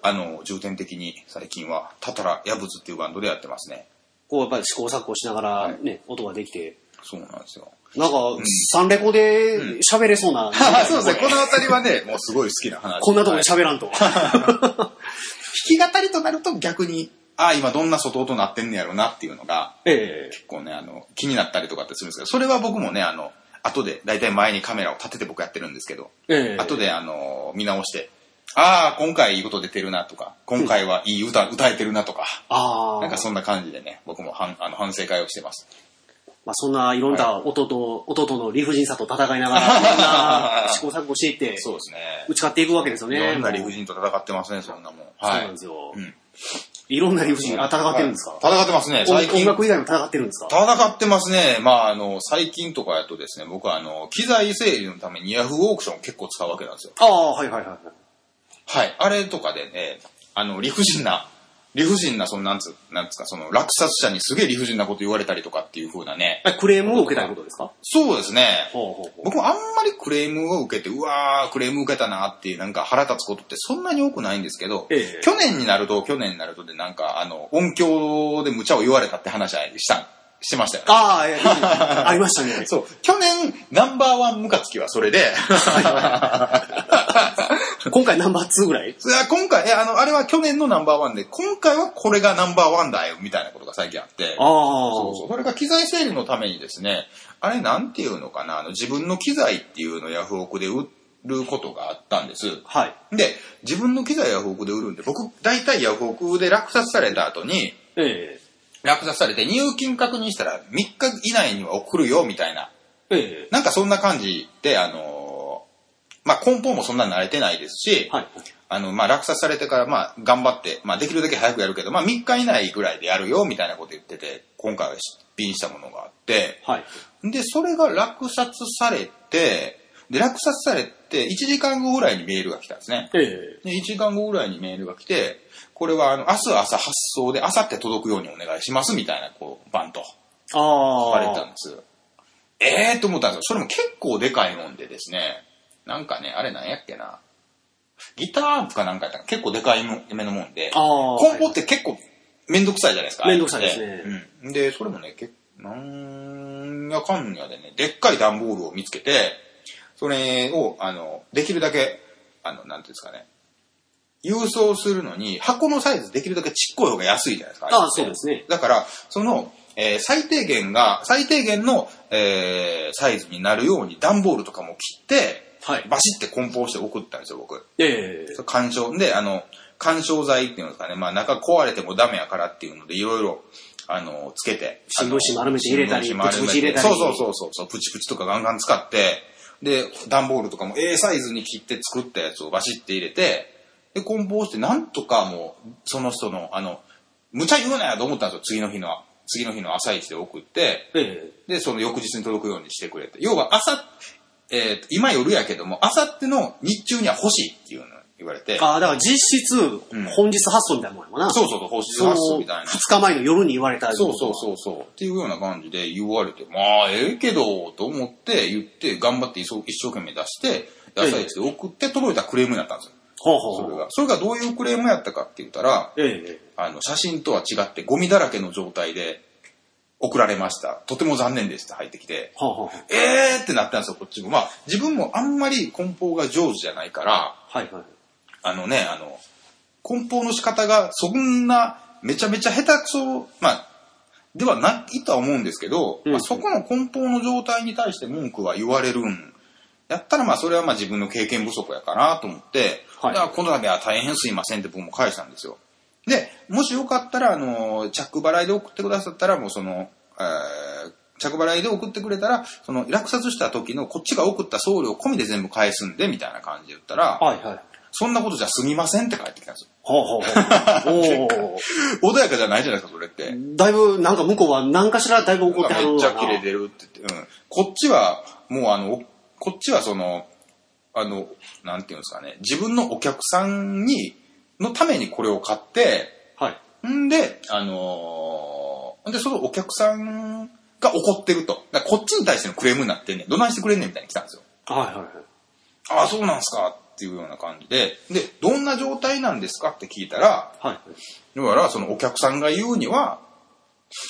S2: あの、重点的に最近は、タタラヤブズっていうバンドでやってますね。
S1: こうやっぱり試行錯誤しながらね、音ができて。
S2: そうなんですよ。
S1: なんか、サンレコで喋れそうな。
S2: そうですね。このあたりはね、もうすごい好きな話。
S1: こんなとこで
S2: はい
S1: 喋らんと。
S2: 弾き語りとなると逆に、ああ、今どんな外音なってんねやろなっていうのが、
S1: ええ
S2: 結構ね、あの、気になったりとかってするんですけど、それは僕もね、あの、後で、だいたい前にカメラを立てて僕やってるんですけど、
S1: ええ
S2: 後で、あの、見直して、ああ、今回いいこと出てるなとか、今回はいい歌、歌えてるなとか、
S1: ああ。
S2: なんかそんな感じでね、僕も反あの反省会をしてます。
S1: まあそんないろんな音と、音との理不尽さと戦いながら、試行錯誤していって、
S2: そうですね。
S1: 打ち勝っていくわけですよね。
S2: いろんな理不尽と戦ってますね、そんなもん。
S1: そう
S2: は
S1: ないんですよ。
S2: うん
S1: いろんな理不尽、あ、戦ってるんですか、
S2: 戦ってますね、
S1: 音
S2: 最近。
S1: 音楽以外も戦ってるんですか？
S2: 戦ってますね。まあ、あの、最近とかやとですね、僕はあの、機材整理のためにヤフーオークションを結構使うわけなんですよ。
S1: ああ、はいはいはいはい。
S2: はい。あれとかでね、あの、理不尽な、理不尽な、その、なんつ、なんつか、その、落札者にすげえ理不尽なこと言われたりとかっていう風なね。
S1: えクレームを受けたいことですか？
S2: そうですね。
S1: ほうほうほう。
S2: 僕もあんまりクレームを受けて、うわー、クレーム受けたなっていう、なんか腹立つことってそんなに多くないんですけど、
S1: ええ
S2: 去年になると、去年になるとで、なんか、あの、音響で無茶を言われたって話はした、してましたよね。
S1: ああ、いや ありましたね。
S2: そう。去年、ナンバーワンムカつきはそれで、
S1: 今回ナンバー2ぐらい？
S2: それは今回、えあの、あれは去年のナンバーワンで、今回はこれがナンバーワンだよ、みたいなことが最近あって。
S1: ああ。
S2: そうそう。それが機材整理のためにですね、あれなんていうのかな、あの、自分の機材っていうのをヤフオクで売ることがあったんです。
S1: はい。
S2: で、自分の機材ヤフオクで売るんで、僕、大体ヤフオクで落札された後に、
S1: え
S2: 落札されて入金確認したら3日以内には送るよ、みたいな。
S1: えええ
S2: なんかそんな感じで、あのーまあ、梱包もそんなに慣れてないですし、
S1: はい。
S2: あの、まあ、落札されてから、まあ、頑張って、まあ、できるだけ早くやるけど、まあ、3日以内ぐらいでやるよ、みたいなこと言ってて、今回は出品したものがあって、
S1: はい。
S2: で、それが落札されて、で、落札されて、1時間後ぐらいにメールが来たんですね。
S1: ええ
S2: で、1時間後ぐらいにメールが来て、これは、あの、明日朝発送で、明後日届くようにお願いします、みたいな、こう、バンと書。かれたんです。ええー、と思ったんですよ。それも結構でかいもんでですね、なんかね、あれなんやっけな。ギターアンプかなんかやったら結構でかい目のもんで、
S1: ああ。
S2: 梱包って結構めんどくさいじゃないですか。
S1: めんどくさいですね
S2: うん。で、それもね、けなんやかんやでね、でっかい段ボールを見つけて、それを、あの、できるだけ、あの、なんていうんですかね、郵送するのに、箱のサイズできるだけちっこい方が安いじゃないですか。
S1: ああ、そうですね。
S2: だから、その、えー最低限が、最低限の、えーサイズになるように段ボールとかも切って、
S1: はい。
S2: バシって梱包して送ったんですよ、僕。
S1: ええ
S2: 干渉、で、あの、干渉剤っていうんですかね、まあ中壊れてもダメやからっていうので、いろいろ、あの、つけて。
S1: 新聞紙丸めて入れたりプチプチ入れたり
S2: そうそうそうそうそう、プチプチとかガンガン使って、で、段ボールとかも A サイズに切って作ったやつをバシって入れて、で、梱包して、なんとかもう、その人の、あの、無茶言うなやと思ったんですよ、次の日の、次の日の朝一で送って、
S1: ええ
S2: で、その翌日に届くようにしてくれて。要は朝、えーと今夜やけども、朝っての日中には欲しいっていうのを言われて。
S1: ああ、だから実質、
S2: ん
S1: 本日発送みたいなもんやもんな。
S2: そうそうそう、欲しい
S1: その
S2: 発送みたいな。
S1: 2日前の夜に言われた
S2: そうそうそうそう。っていうような感じで言われて、まあ、ええけど、と思って言って、頑張って一生懸命出して、朝一で送って届いたクレームになったんですよ。
S1: ほうほう。
S2: それが。それがどういうクレームやったかって言ったら、
S1: ええ
S2: あの、写真とは違ってゴミだらけの状態で送られました。とても残念ですって入ってきて、
S1: ほうほう。
S2: えーってなったんですよ、こっちも。まあ、自分もあんまり梱包が上手じゃないから、
S1: はいはい。
S2: あのね、あの、梱包の仕方がそんなめちゃめちゃ下手くそ、まあ、ではないとは思うんですけど、
S1: うん
S2: まあ、そこの梱包の状態に対して文句は言われるん。やったらまあそれはまあ自分の経験不足やかなと思って、
S1: はい
S2: だからこの度は大変すいませんって僕も返したんですよ。で、もしよかったら、あの、着払いで送ってくださったら、もうその、えー着払いで送ってくれたら、その落札した時のこっちが送った送料込みで全部返すんで、みたいな感じで言ったら、
S1: はいはい。
S2: そんなことじゃ済みませんって返ってきたんですよ。
S1: ほうほうほう。お
S2: 穏やかじゃないじゃないですか、それって。
S1: だいぶ、なんか向こうは何かしらだいぶ怒ってはる
S2: めっちゃ切れてるって言って、うん。こっちは、もうあの、こっちはその、あの、なんていうんですかね、自分のお客さんに、のためにこれを買って、
S1: はい。
S2: んで、あのーで、そのお客さんが怒ってると。こっちに対してのクレームになってんねん。どないしてくれんねんみたいに来たんですよ。
S1: はいはいはい。
S2: ああ、そうなんすかっていうような感じで。で、どんな状態なんですかって聞いたら、
S1: はい。
S2: だから、そのお客さんが言うには、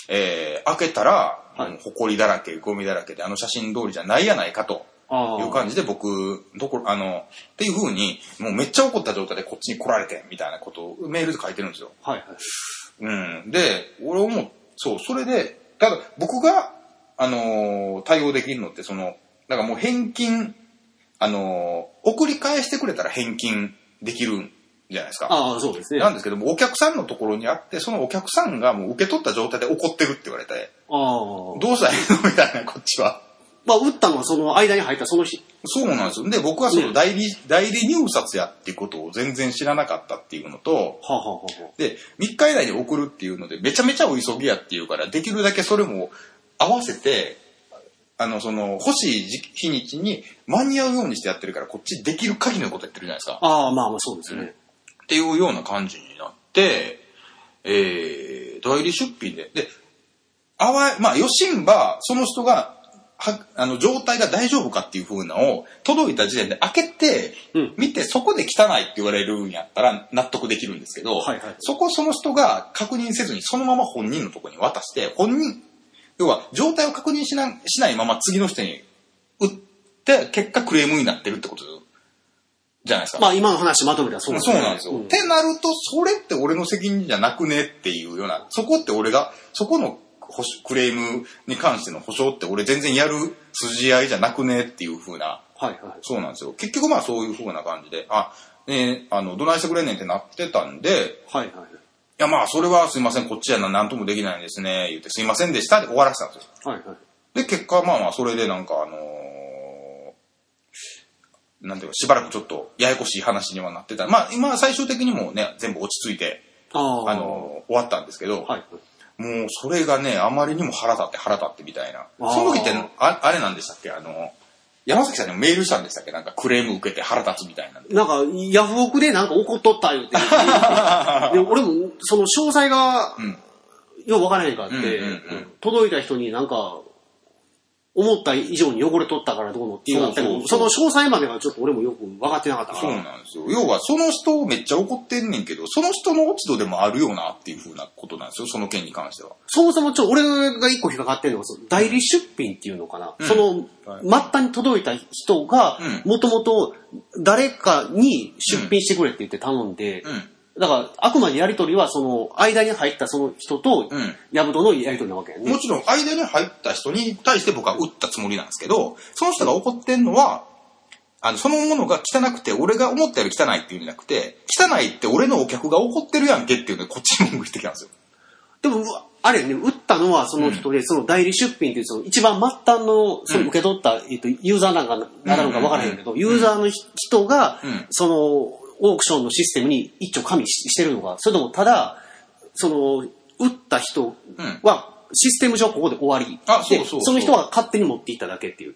S2: えー、開けたら、
S1: はい
S2: 埃だらけ、ゴミだらけで、あの写真通りじゃないやないかと
S1: ああ。
S2: いう感じで僕、どこ、あの、っていう風に、もうめっちゃ怒った状態でこっちに来られて、みたいなことをメールで書いてるんですよ。
S1: はいはい。
S2: うん。で、俺思う、そう、それで、ただ僕が、あのー対応できるのって、その、だからもう返金、あのー送り返してくれたら返金できるんじゃないですか。
S1: ああ、そうですね。あ
S2: なんですけども、お客さんのところにあって、そのお客さんがもう受け取った状態で怒ってるって言われて、
S1: あ。
S2: どうしたらいいのみたいな、こっちは。
S1: まあ、打ったのはその間に入ったその日。
S2: そうなんですよ。で、僕はその代理、代理入札やっていうことを全然知らなかったっていうのと、
S1: はあ、はあはあは
S2: で、3日以内に送るっていうので、めちゃめちゃお急ぎやっていうから、できるだけそれも合わせて、あの、その、欲しい時日にちに間に合うようにしてやってるから、こっちできる限りのことやってるじゃないですか。
S1: あ。ああ、まあまあそうですね。
S2: っていうような感じになって、えー、代理出品で。で、あわまあ、よしんば、その人が、は、あの、状態が大丈夫かっていう風なのを、届いた時点で開けて、
S1: うん
S2: 見て、そこで汚いって言われるんやったら納得できるんですけど、
S1: はいはい
S2: そこその人が確認せずに、そのまま本人のところに渡して、本人、要は、状態を確認しなしないまま次の人に売って、結果クレームになってるってことじゃないですか。
S1: まあ今の話まとめたらそうですね。
S2: そうなんですよ。
S1: うん
S2: ってなると、それって俺の責任じゃなくねっていうような、そこって俺が、そこのクレームに関しての保証って俺全然やる筋合いじゃなくねっていう風な、
S1: はいはい。
S2: そうなんですよ。結局まあそういう風な感じで、あ、ねあの、どないしてくれんねんってなってたんで、
S1: はいはい。
S2: いやまあそれはすいません、こっちやな、なんともできないんですね、言ってすいませんでしたで終わらせたんですよ。
S1: はいはい。
S2: で、結果まあまあそれでなんかあのーなんていうか、しばらくちょっとややこしい話にはなってた。まあ今は最終的にもうね、全部落ち着いて、
S1: ああ。
S2: あのー終わったんですけど、
S1: はい。
S2: もうそれがね、あまりにも腹立って腹立ってみたいな。その時ってあ、あれなんでしたっけ？あの、山崎さんにもメールしたんでしたっけ？なんかクレーム受けて腹立つみたいなんで。
S1: なんか、ヤフオクでなんか怒っとった言うて。で俺も、その詳細が、
S2: うん。
S1: よう分からへんかって、
S2: うんうんうん
S1: 届いた人になんか、思った以上に汚れとったからどうのっていうのあったけど、
S2: そ
S1: の詳細まではちょっと俺もよく分かってなかったか
S2: そう
S1: ら。
S2: なんですよ。要は、その人めっちゃ怒ってんねんけど、その人の落ち度でもあるよなっていうふうなことなんですよ、その件に関しては。
S1: そもそもちょ、俺が一個引っかかってるのは、その代理出品っていうのかな。
S2: うん
S1: その、
S2: はい
S1: 末端に届いた人が
S2: う、
S1: もともと誰かに出品してくれって言って頼んで、
S2: うん。
S1: だから、あくまでやりとりは、その、間に入ったその人と、
S2: うん。
S1: ヤブトのやりとりなわけやね。
S2: もちろん、間に入った人に対して僕は打ったつもりなんですけど、その人が怒ってんのは、あの、そのものが汚くて、俺が思ったより汚いっていうんじゃなくて、汚いって俺のお客が怒ってるやんけっていうので、こっちに文句言ってきたんですよ。
S1: でも、うわあれやね、売ったのはその人で、その代理出品っていう、その一番末端の、その受け取った、えっと、ユーザーなんかなるのか分からへんけど、ユーザーの人が
S2: うん、
S1: その、オークションのシステムに一丁加味ししてるのか、それともただ、その、売った人は、システム上ここで終わり。
S2: あそうそうそう
S1: でその人は勝手に持っていっただけっていう。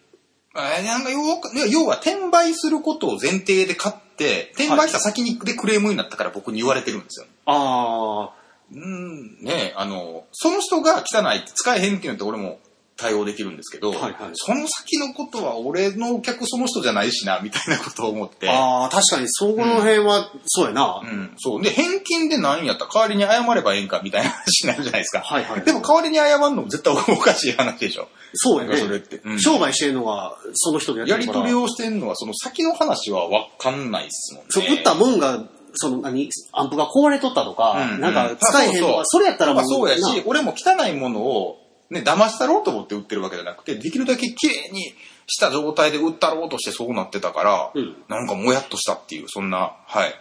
S2: えーなんか要は要は転売することを前提で買って、転売した先にでクレームになったから僕に言われてるんですよ。
S1: あ
S2: うん、ねあの、その人が汚いって使えへんっていうのって俺も対応できるんですけど、
S1: はいはい
S2: その先のことは俺のお客その人じゃないしな、みたいなことを思って。
S1: あ。ああ、確かにそこの辺は、そうやな。
S2: うん、そう。で、返金で何やったら代わりに謝ればええんかみたいな話になるじゃないですか。
S1: はいはい
S2: でも代わりに謝るのも絶対おかしい話でしょ。
S1: そうやね。
S2: それってうん
S1: 商売してるのが、その人でや。
S2: り取りをしてんのはその先の話はわかんないっすもんね。
S1: そう、売ったもんが、その、何、アンプが壊れとったとか、
S2: うん
S1: なんか使えへんとか、それやったらもう、
S2: そうやし
S1: な、
S2: 俺も汚いものを、ね、騙したろうと思って売ってるわけじゃなくて、できるだけ綺麗にした状態で売ったろうとしてそうなってたから、
S1: うん
S2: なんかもやっとしたっていう、そんな、はい。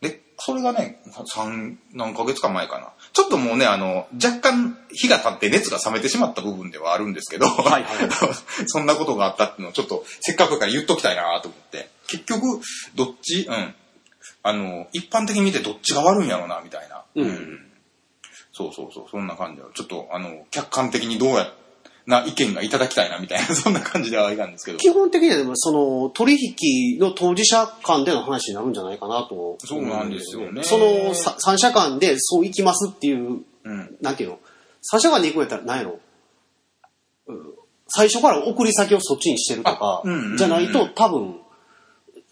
S2: で、それがね、三、何ヶ月か前かな。ちょっともうね、あの、若干日が経って熱が冷めてしまった部分ではあるんですけど、
S1: はいはい
S2: そんなことがあったっていうのをちょっとせっかくだから言っときたいなと思って。結局、どっちうん。あの、一般的に見てどっちが悪いんやろうな、みたいな。
S1: うん
S2: そうそうそう、そんな感じで。ちょっと、あの、客観的にどうや、な意見がいただきたいな、みたいな、そんな感じではいたんですけど。
S1: 基本的にはでもその取引の当事者間での話になるんじゃないかなと。思
S2: そうなんですよね。
S1: そのさ三者間でそう行きますっていう、
S2: うん。
S1: なんていうの？三者間で行くんやったら何やろ、うん。最初から送り先をそっちにしてるとか
S2: あうんうんうん、
S1: じゃないと多分、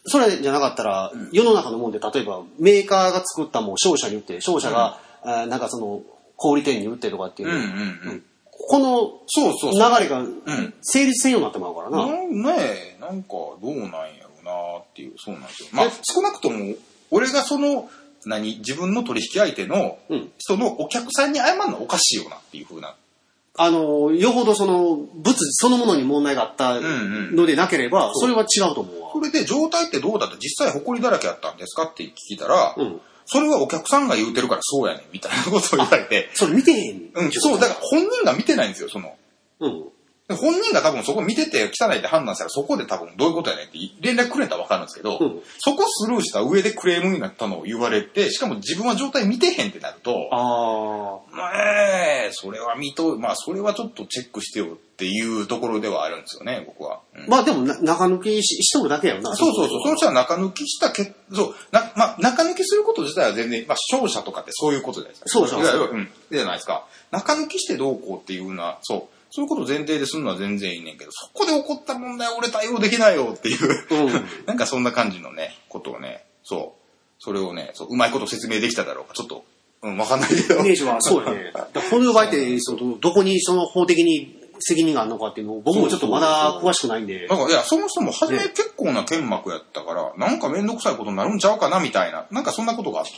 S1: それじゃなかったら、世の中のもんで、例えばメーカーが作ったもんを商社に売って、商社が、あーなんかその、小売店に売ってとかっていう、
S2: うんうんうん。
S1: この
S2: そうそう
S1: 流
S2: そう。
S1: れが
S2: ん
S1: 成立せんようになってまうからな。
S2: ねえ、なんかどうなんやろうなっていう、そうなんですよ。まあ、少なくとも、俺がその、何、自分の取引相手の
S1: うん
S2: 人のお客さんに謝るのはおかしいよなっていうふうな。
S1: あの、よほどその、物そのものに問題があった
S2: ん
S1: のでなければ、
S2: そ
S1: それは違うと思うわ
S2: そ。れで状態ってどうだった？実際埃だらけやったんですか？って聞いたら、
S1: うん。
S2: それはお客さんが言うてるからそうやねんみたいなことを言われて、
S1: それ見てへん。
S2: うん、そう、だから本人が見てないんですよ、その。
S1: うん。
S2: で本人が多分そこ見てて汚いって判断したらそこで多分どういうことやねんって連絡くれたら分かるんですけど、
S1: うん
S2: そこスルーした上でクレームになったのを言われて、しかも自分は状態見てへんってなると、
S1: あ
S2: まあえそれは見と、まあそれはちょっとチェックしてよっていうところではあるんですよね、僕は。うん
S1: あ。まあでもな、中抜きししとるだけやろな。
S2: そうそうそう。その人は中抜きしたけそう、な、まあ、中抜きすること自体は全然、まあ、商社とかってそういうことじゃないですか。
S1: そうそう
S2: いわゆるうん。じゃないですか。中抜きしてどうこうっていうのは、そう。そういうことを前提でするのは全然いいねんけど、そこで起こった問題は俺対応できないよっていう、
S1: うん
S2: なんかそんな感じのね、ことをね、そう。それをね、そううまいこと説明できただろうか、ちょっと、うん、わかんないけど。
S1: イメージはそうよね。こういう場合って、その、どこにその法的に責任があるのかっていうのを、僕もちょっとまだ詳しくないんで
S2: だ。から、いや、そもそも初め
S1: ね
S2: 結構な剣幕やったから、なんかめんどくさいことになるんちゃうかな、みたいな、なんかそんなことがあって、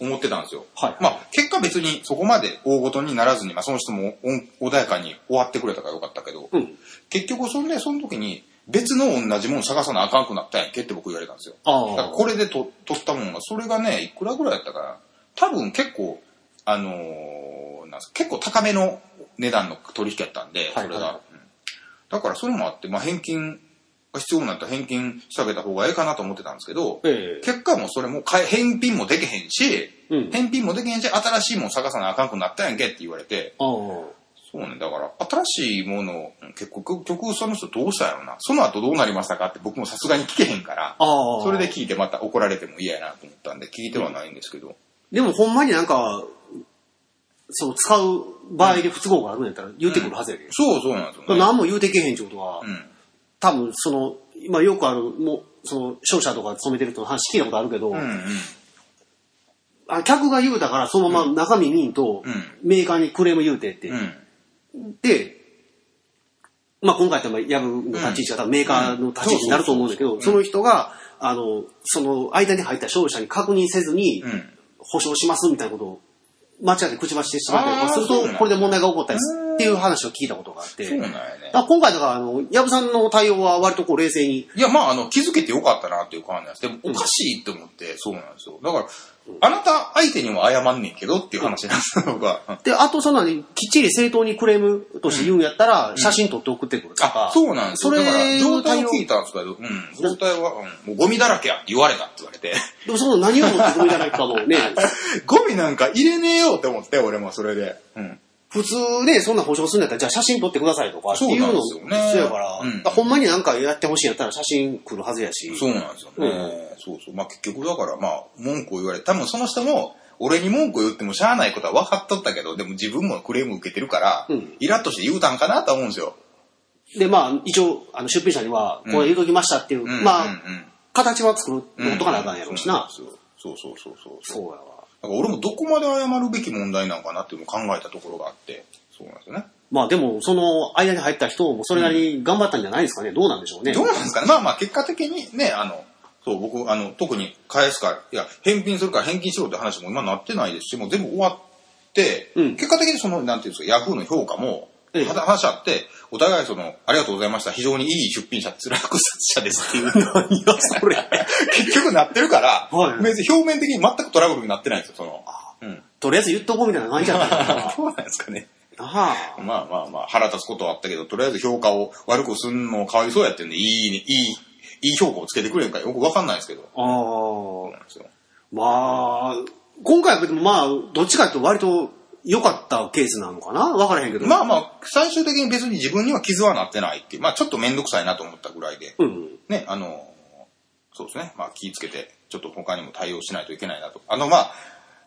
S2: 思ってたんですよ。
S1: はい
S2: まあ、結果別にそこまで大ごとにならずに、まあ、その人もお穏やかに終わってくれたからよかったけど、
S1: うん。
S2: 結局そんで、その時に、別の同じもの探さなあかんくなったんやんけって僕言われたんですよ。
S1: あ
S2: だから
S1: あ。
S2: これでと取ったもんが、それがね、いくらぐらいやったかな。多分結構、あのーなんすか結構高めの値段の取引やったんで、それが。
S1: はいはい
S2: うんだからそれもあって、まあ返金が必要になったら返金してあげた方がええかなと思ってたんですけど、
S1: ええ
S2: 結果もそれも返返品もできへんし、
S1: うん
S2: 返品もできへんし、新しいもん探さなあかんくなったやんけって言われて、
S1: ああ。
S2: そうね、だから、新しいもの結局、結局その人どうしたんやろな。その後どうなりましたかって僕もさすがに聞けへんから、
S1: ああ。
S2: それで聞いてまた怒られても嫌やなと思ったんで、聞いてはないんですけど。
S1: でもほんまになんか、そう、使う場合で不都合があるんやったら言うてくるはずやで。
S2: そうそうなんですよね。
S1: 何も言うてけへんってことは、
S2: うん。
S1: 多分その、今よくある、もう、その、商社とか勤めてる人の話聞いたことあるけど、
S2: うんうん。
S1: あ客が言うたからそのまま中身見んと、
S2: うん
S1: メーカーにクレーム言うてって。
S2: うん。
S1: で、まあ今回ってまあヤブの立ち位置が多分メーカーの立ち位置になると思うんだけど、
S2: うん
S1: その人が、あの、その間に入った商社に確認せずに、
S2: うん。
S1: 保証しますみたいなことを間違って口走ってしまったりとかすると、これで問題が起こったりするっていう話を聞いたことがあって。
S2: そうなんやね
S1: だ。から今回だから、あの、ヤブさんの対応は割とこう冷静に、
S2: いや、まあ、あの、気づけてよかったなっていう感じなんです。でも、おかしいって思って、そうなんですよ。だから、あなた相手にも謝んねんけどっていう話なんですよ、
S1: で、あとそんなにきっちり正当にクレームとして言うんやったら、写真撮って送ってくるとか。
S2: あ、そうなんですよ。
S1: それ
S2: だから、状態を聞いたんですけど、うん、状態は、うん、もうゴミだらけやって言われたって言われて。
S1: でもその何を持ってゴミだらけかもね、
S2: ゴミなんか入れねえよって思って、俺もそれで。うん。
S1: 普通ね、そんな保証するんだったら、じゃあ写真撮ってくださいとかっていうの
S2: そうなんですよね
S1: そうやから、
S2: うん
S1: だからほんまになんかやってほしいんやったら写真来るはずやし。
S2: そうなんですよね。そうそう。まあ結局だから、まあ、文句を言われて、多分その人も、俺に文句を言ってもしゃあないことは分かっとったけど、でも自分もクレーム受けてるから、
S1: うん
S2: イラッとして言うたんかなと思うんですよ。
S1: で、まあ、一応、あの、出品者には、これ言うときましたっていう、
S2: うん
S1: まあ、
S2: うんうん
S1: 形は作る、
S2: うん
S1: 持っとかなあかんやろうしな。
S2: そうそうそうそう。そう
S1: やわ。
S2: だから俺もどこまで謝るべき問題なのかなっていうのを考えたところがあって、そうなんですよね。
S1: まあでも、その間に入った人もそれなりに頑張ったんじゃないですかね。どうなんでしょうね。
S2: どうなんですかねまあまあ結果的にね、あの、そう、僕、あの、特に返すか、いや、返品するから返金しろって話も今なってないですし、もう全部終わって、
S1: うん
S2: 結果的にその、なんていうんですか、ヤフーの評価も、
S1: ええ
S2: は話し合って、お互いその、ありがとうございました。非常にいい出品者、辛く者ですっていう。
S1: 何や、それ。
S2: 結局なってるから、
S1: はい
S2: 別に表面的に全くトラブルになってないんですよ、その。うん。
S1: とりあえず言っとこうみたいな感じだったな。
S2: そうなんですかね。
S1: ああ。
S2: まあまあまあ、腹立つことはあったけど、とりあえず評価を悪くすんのかわいそうやってんで、いいね、いい、いい評価をつけてくれるかよくわかんないですけど。
S1: ああ。まあ、今回はでもまあ、どっちかというと割と良かったケースなのかな？わからへんけど。
S2: まあまあ、最終的に別に自分には傷はなってないっていう、まあちょっとめんどくさいなと思ったぐらいで、
S1: うん。
S2: ね、あの、そうですね、まあ気ぃつけて、ちょっと他にも対応しないといけないなと。あの、まあ、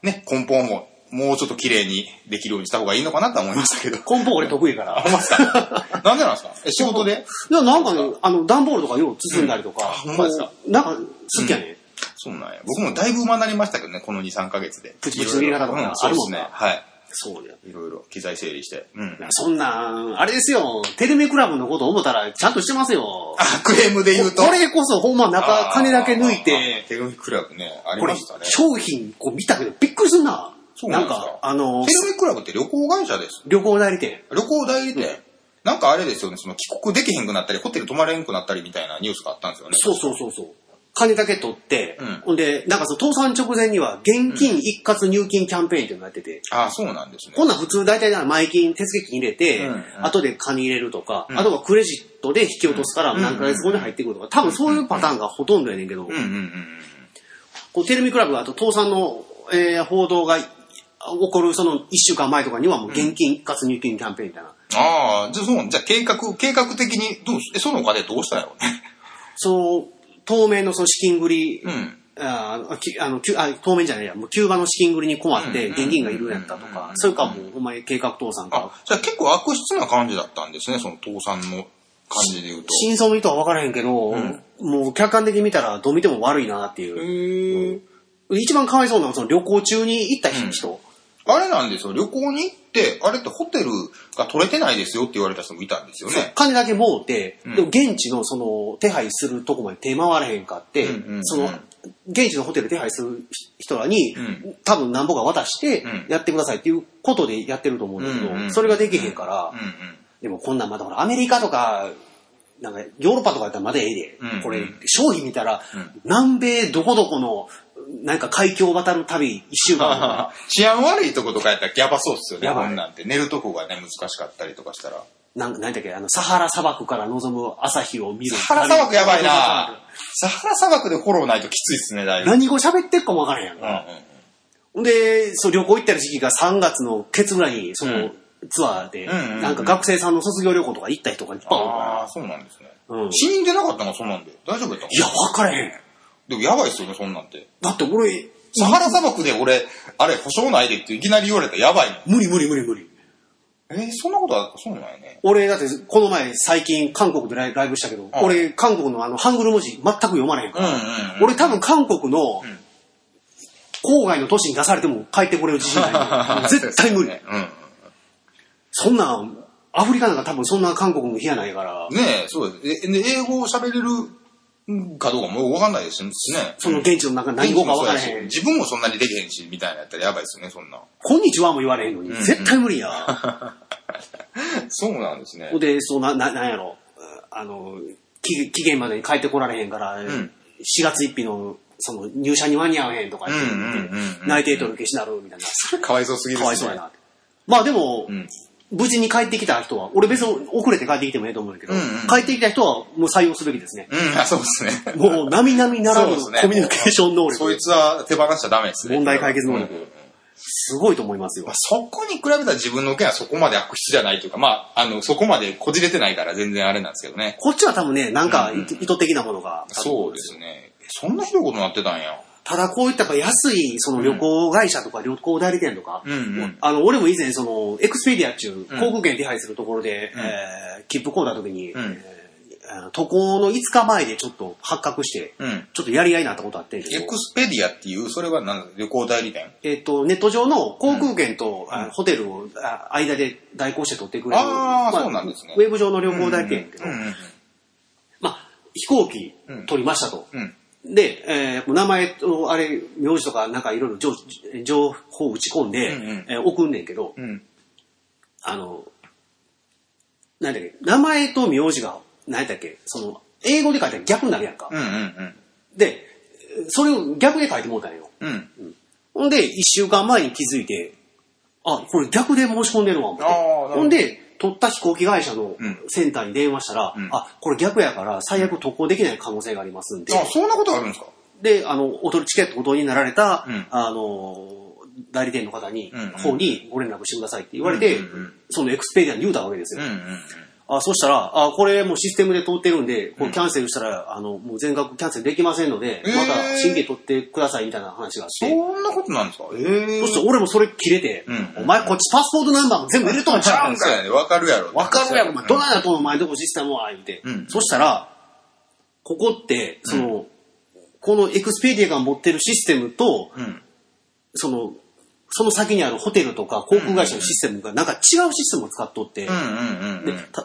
S2: ね、根本も、もうちょっと綺麗にできるようにした方がいいのかなとは思いましたけど。
S1: 根本俺得意やから。
S2: なんでなんですか？え仕事で？
S1: いや、なんかね、あの、段ボールとかよう包んだりとか、
S2: うんあほんまですか？
S1: なんか好きやね。
S2: そうなんや。僕もだいぶ馬になりましたけどね、この2、3ヶ月で。
S1: プチプチの入れ方とか
S2: うん
S1: あるもんね
S2: そうですね。はい。
S1: そうや。
S2: いろいろ機材整理して。うん。
S1: そんな、あれですよ、テレメクラブのこと思ったらちゃんとしてますよ。
S2: あ、クレームで言うと。
S1: これこそほんま中、金だけ抜い
S2: あ
S1: て
S2: ー、テレビクラブね、あり
S1: これ
S2: ましたね。
S1: 商品こう見たけどびっくりすんな。
S2: そうなんですか
S1: か、あの
S2: テ、レビクラブって旅行会社です。
S1: 旅行代理店。
S2: 旅行代理店。なんかあれですよね、その帰国できへんくなったり、ホテル泊まれんくなったりみたいなニュースがあったんですよね。
S1: そうそうそうそう。金だけ取って、
S2: うん。
S1: ほんで、なんかその倒産直前には現金一括入金キャンペーンっていうのがやってて、
S2: ああ、そうなんですね。
S1: こんなん普通大体な前金、手付金入れて、後で金入れるとか、
S2: うん。
S1: あとはクレジットで引き落とすから
S2: うん。
S1: 何ヶ月後に入ってくるとか、多分そういうパターンがほとんどやねんけど、こうテレビクラブがあと倒産の、えー報道が起こるその1週間前とかにはもう現金一括入金キャンペーンみたいな。
S2: ああ、じゃあそう、じゃあ計画、計画的に、どうそのお金どうしたんやろうね。
S1: その、当面のその資金繰り、
S2: うん。
S1: あきあのきゅあ当面じゃないや、もう急場の資金繰りに困って
S2: うん
S1: 現金がいるやったとか、それかもうほんまに計画倒産か
S2: あ、じゃあ結構悪質な感じだったんですね、その倒産の感じで言うと。
S1: 真相の意図は分からへんけど、
S2: ん
S1: もう客観的に見たらどう見ても悪いなっていう。
S2: へー
S1: 一番かわいそうなのはその旅行中に行った人。
S2: あれなんですよ、旅行に行って、あれってホテルが取れてないですよって言われた人もいたんですよね。
S1: 金だけもうて、
S2: うん。
S1: でも現地のその手配するとこまで手回らへんかって、
S2: うんうんうん。
S1: その現地のホテル手配する人らに、
S2: うん。
S1: 多分何ぼか渡して
S2: うん。
S1: やってくださいっていうことでやってると思うんだけど、
S2: うんうん
S1: それができへんから、
S2: うんうん。
S1: でもこんなんまだほらアメリカとか、なんかヨーロッパとかやったらまだええで、
S2: うん
S1: これ商品見たら、
S2: うん。
S1: 南米どこどこのなんか海峡を渡る旅一週間
S2: 治安悪いとことかやったらやばそうっすよね、
S1: やばい
S2: こんなんて。寝るとこがね、難しかったりとかしたら。
S1: なんなんだっけ、あの、サハラ砂漠から望む朝日を見る。
S2: サハラ砂漠やばいなサハラ砂漠でフォローないときついっすね、だいぶ。
S1: 何語喋ってっかもわからへんやん。ほんで、そう、旅行行ってる時期が3月のケツぐらいに、その、
S2: うん
S1: ツアーで、なんか学生さんの卒業旅行とか行った人がいっぱいおるか
S2: ああ、そうなんですね。
S1: ら。うん。い
S2: 死人出なかったの？がそんなんで。大丈夫やったの？
S1: や、わからへん。
S2: でもやばいっすよね、そんなんて。
S1: だって俺、
S2: サハラ砂漠で俺、あれ、保証ないでっていきなり言われたらやばいもん。
S1: 無理無理無理無理。
S2: えーそんなことは、そうなんやね。
S1: 俺、だって、この前、最近、韓国でライライブしたけど、俺、韓国のあの、ハングル文字全く読まれへんから、
S2: うんうんうん
S1: 俺多分韓国の
S2: ん、
S1: 郊外の都市に出されても帰ってこれる自信ない。絶対無理。
S2: うん。
S1: そんなん、アフリカなんか多分そんな韓国も部屋ないから、
S2: ねえ、そうです。えで英語を喋れるかどうかもうわかんないですしね。
S1: その現地の中何語か分からへん。
S2: 自分もそんなにできへんし、みたいなやったらやばいですよね、そんな。
S1: こんにちはも言われへんのに、
S2: ん
S1: 絶対無理や。
S2: そうなんですね。
S1: で、そうな、な、なんやろ。あの、期期限までに帰ってこられへんから、
S2: ん
S1: 4月1日の、その、入社に間に合わへんとか言って、
S2: うんうんうんうん
S1: 内定取る消しなるみたいな。
S2: それかわいそうすぎる
S1: かわいそうやな。まあでも、
S2: うん。
S1: 無事に帰ってきた人は、俺別に遅れて帰ってきてもええと思うんだけど、
S2: うんうん
S1: 帰ってきた人はもう採用すべきですね。
S2: うん、あそうですね。
S1: もう、並々ならぬコミュニケーション能力。
S2: そいつは手放しちゃダメですね。
S1: 問題解決能力
S2: うんうんうん
S1: すごいと思いますよ
S2: まあ、。そこに比べたら自分の件はそこまで悪質じゃないというか、まあ、あの、そこまでこじれてないから全然あれなんですけどね。
S1: こっちは多分ね、なんか意図的なものが。
S2: そうですね。えそんなひどいことになってたんや。
S1: ただこういったやっぱ安いその旅行会社とか旅行代理店とか、
S2: うん。うん
S1: あの、俺も以前その、エクスペディアっていう
S2: うん。
S1: 航空券手配するところで、
S2: うん。
S1: えー切符買うた時に、
S2: うん。
S1: 渡航の5日前でちょっと発覚して、
S2: うん。
S1: ちょっとやり合いになったことあって
S2: エクスペディアっていう、それは何旅行代理店？
S1: えっ、と、ネット上の航空券と、
S2: うん。
S1: あホテルをあ間で代行して取ってくれる。
S2: あー
S1: ま
S2: そうなんですね。
S1: ウェブ上の旅行代理店やけど、
S2: うんうん。
S1: まあ、飛行機
S2: うん。
S1: 取りましたと。
S2: うん。
S1: で、えー名前と、あれ、名字とか、なんかいろいろ情情報を打ち込んで、
S2: うんうん
S1: えー送んねんけど、
S2: うん。
S1: あの、なんだっけ、名前と名字が、なんだっけ、その、英語で書いたら逆になるやんか。
S2: うんうん
S1: で、それを逆で書いてもうたんよ。
S2: うん。うん。
S1: ほんで、一週間前に気づいて、あ、これ逆で申し込んでるわ、思って
S2: あーなほ
S1: んで、取った飛行機会社の
S2: うん。
S1: センターに電話したら、
S2: うん。
S1: あ、これ逆やから最悪渡航できない可能性がありますんで、
S2: あ、そんなことあるんですか？
S1: で、あの、お取りチケットお取りになられた、
S2: うん。
S1: あの、代理店の方に、
S2: うんうん。
S1: 方にご連絡してくださいって言われて、
S2: うんうんうん。
S1: そのエクスペディアに言うたわけですよ。
S2: うんうんうん。
S1: あ、そしたら、あ、これもうシステムで通ってるんで、これキャンセルしたら、あの、もう全額キャンセルできませんので、
S2: えー
S1: また新規取ってくださいみたいな話があって、
S2: そんなことなんですか？ええ
S1: そして俺もそれ切れて、
S2: うん
S1: お前こっちパスポートナンバーも全部入れとんちゃうんか
S2: そうやね。わかるやろ。
S1: わかるやろ、お前。ど
S2: な
S1: ないやとお前どこシステムは言うて。
S2: うん
S1: そしたら、ここって、その、このエクスペディアが持ってるシステムと、
S2: うん。
S1: その、その先にあるホテルとか航空会社のシステムがなんか違うシステムを使っとって、で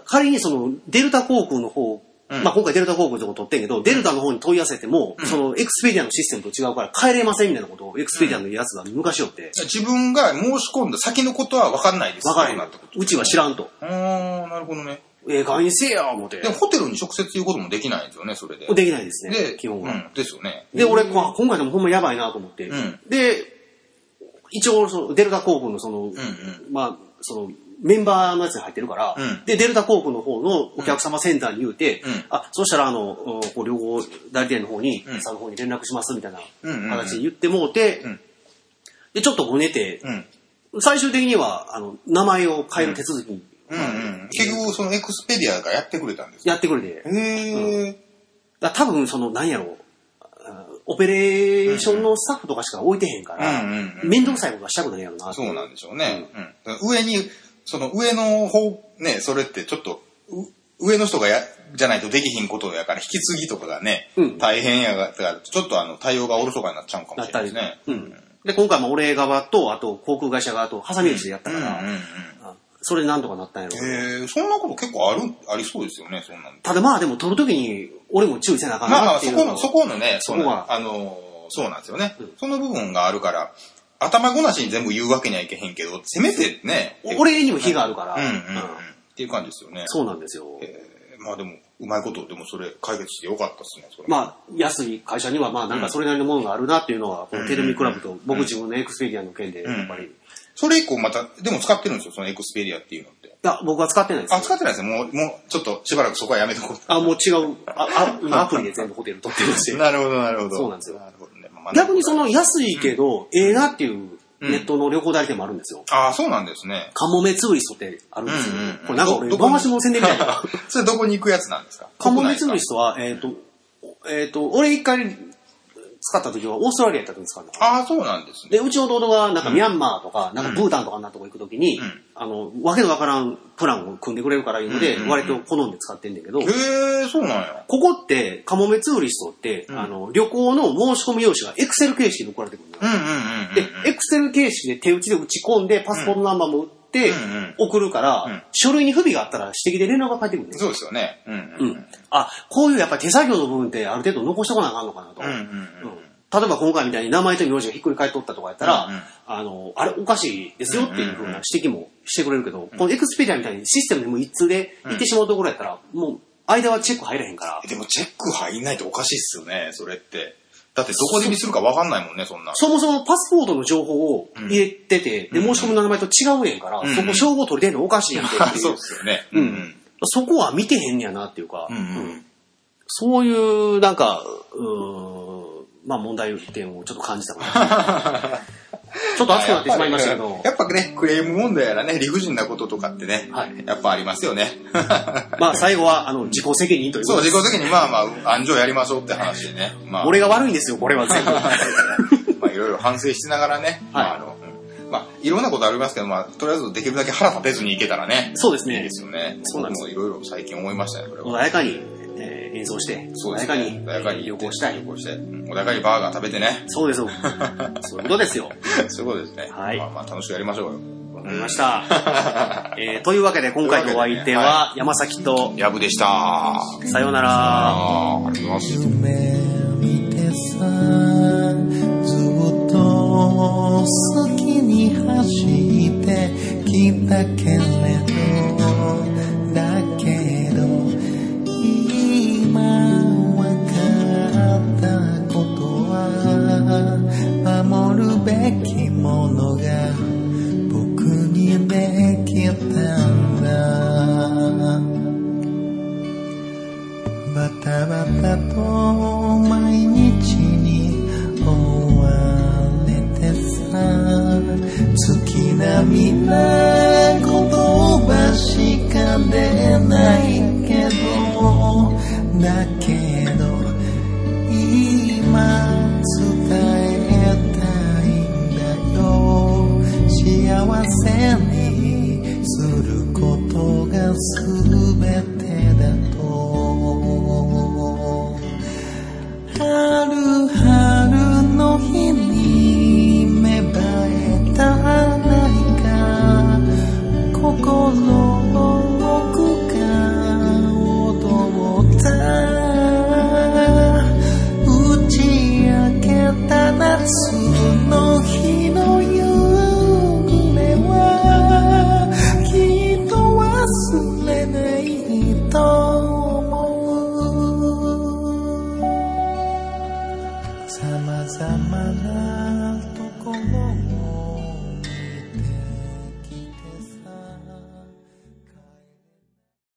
S1: 仮にそのデルタ航空の方、
S2: うん
S1: まあ今回デルタ航空のとこ取ってんけど、デルタの方に問い合わせても、そのエクスペディアのシステムと違うから変えれませんみたいなことをエクスペディアのやつがぬかしよって、
S2: 自分が申し込んだ先のことは分かんないです。
S1: わかん
S2: なってこと。
S1: うちは知らんと。
S2: あー、なるほどね。
S1: ええ会員せえや、思って
S2: で。もホテルに直接言うこともできないんですよね、それで。
S1: できないですね、
S2: で、
S1: 基本は。
S2: うん、ですよね。
S1: で、俺、こ今回でもほんまやばいなと思って。
S2: うん
S1: で、一応その、デルタ航空のその、
S2: うんうん。
S1: まあ、その、メンバーのやつに入ってるから、
S2: うん。
S1: で、デルタ航空の方のお客様センターに言うて、
S2: うん。
S1: あ、そしたらあの、うんこう両方代理店の方に、
S2: うん。
S1: さんの方に連絡しますみたいな
S2: うんうんうん。
S1: 形で言ってもうて、
S2: うん。
S1: で、ちょっとごねて、
S2: うん。
S1: 最終的には、あの、名前を変える手続きに、
S2: うんうん。結局、そのエクスペディアがやってくれたんです
S1: やってくれて、
S2: へえ。
S1: だから多分その、なんやろあオペレーションのスタッフとかしか置いてへんから、面倒くさいことはしたくないやろな
S2: そうなんでしょうね。うん。上に、その上の方、ね、それってちょっと、う上の人がや、じゃないとできひんことやから、引き継ぎとかがね、
S1: うん
S2: 大変やが、だからちょっとあの、対応がおろそかになっちゃうかもしれないですね。
S1: うん。で、今回も俺側と、あと航空会社側と挟み撃ちでやったから、それでなんとかなったんやろう
S2: え、そんなこと結構ある、ありそうですよね、そんなん
S1: ただまあでも撮るときに俺も注意せなあかん
S2: まあまあ、
S1: なっていうの
S2: そこの、そこのね、そ
S1: そこは
S2: の、あの、そうなんですよね
S1: うん。
S2: その部分があるから、頭ごなしに全部言うわけにはいけへんけど、せめてね、
S1: 俺にも非があるから、
S2: うんうんうん。
S1: うん
S2: っていう感じですよね。
S1: そうなんですよ。
S2: えーまあでも、うまいこと、でもそれ解決してよかったですね、それ。
S1: まあ、安い会社にはまあなんかそれなりのものがあるなっていうのは、このテレビクラブと僕自分のエクスペディアの件でやっぱり、い
S2: それ以降また、でも使ってるんですよ、そのエクスペリアっていうのって。
S1: や、僕は使ってないです
S2: あ、
S1: よ。
S2: 使ってないですね。もう、もう、ちょっとしばらくそこはやめとこう。
S1: あ、もう違う、あ、あ今アプリで全部ホテル取ってまして。
S2: なるほど、なるほど。
S1: そうなんですよ
S2: なるほどね。まあ
S1: 逆にそ、の安いけど、ええなっていう
S2: うん
S1: ネットの旅行代理店もあるんですよ。
S2: ああ、そうなんですね。
S1: カモメツーリストってあるんですよ。これなんか俺、回し物宣伝みたいな。
S2: それどこに行くやつなんですか？
S1: カモメツーリ
S2: ス
S1: ストは、えっ、と、えっ、と、俺一回使った時はオーストラリアやった時に使ったの。
S2: ああ、そうなんですね。
S1: で、うちの弟が、なんかミャンマーとか、なんかブータンとかなとこ行くときに、
S2: うん
S1: あの、わけのわからんプランを組んでくれるからいうので、
S2: うんうんうん
S1: 割と好んで使ってんだけど、
S2: へえ、そうなんや。
S1: ここって、カモメツーリストって、
S2: うん
S1: あの、旅行の申し込み用紙がエクセル形式で送られてくる
S2: んうんうんうん。
S1: で、エクセル形式で手打ちで打ち込んで、パスポートナンバーも打って
S2: うんうん、
S1: 送るから、
S2: うん
S1: 書類に不備があったら指摘で連絡が返ってくるんですよ。
S2: そうですよね。うん
S1: う
S2: うん
S1: ん。あ、こういうやっぱり手作業の部分ってある程度残してこなあかんのかなと。
S2: うんうんうん
S1: うん例えば今回みたいに名前と名字がひっくり返っとったとかやったら、
S2: うんうん。
S1: あの、あれおかしいですよっていうふうな指摘もしてくれるけど、このエクスペリアみたいにシステムでも一通で行ってしまうところやったら、もう間はチェック入らへんから、
S2: でもチェック入んないとおかしいっすよね、それって。だってどこで見するかわかんないもんね、そんな。
S1: そもそもパスポートの情報を入れてて、
S2: うん。
S1: で、申し込みの名前と違うねんから、
S2: うん
S1: そこ照合取りてんのおかしいやんって
S2: そうですよね。
S1: う
S2: うんん。
S1: そこは見てへんねやなっていうか、
S2: うんうん。
S1: うん。そういう、なんか、うーん、まあ問題点をちょっと感じたかな。ちょっと熱くなってしまいましたけど、
S2: やっぱね、クレーム問題やらね、理不尽なこととかってね、
S1: はい
S2: やっぱありますよね。
S1: まあ最後は、あの、自己責任というこ
S2: そう、自己責任、まあまあ、安城やりましょうって話でね。まあ、
S1: 俺が悪いんですよ、これは全部。
S2: まあ、いろいろ反省しながらね、まあ、あの、うんまあ、いろんなことありますけど、まあ、とりあえずできるだけ腹立てずにいけたらね、
S1: そうですね
S2: いいで。すよね。
S1: そうなんです
S2: いろいろ最近思いましたね、これは。
S1: 穏やかに、えー演奏して、穏やかに
S2: 穏やかに
S1: 旅行したい
S2: 旅。行して、うん穏やかにバーガー食べてね。
S1: そうですよ。そういうことですよ。
S2: そういうことですね。
S1: はい
S2: まあまあ、楽しくやりましょうよ。
S1: わかりました。えーというわけで今回のお相手は山崎と、
S2: やぶでした。
S1: さようなら。
S2: ありがとうございます。
S3: 夢見てさずっと好きに走ってきたけれど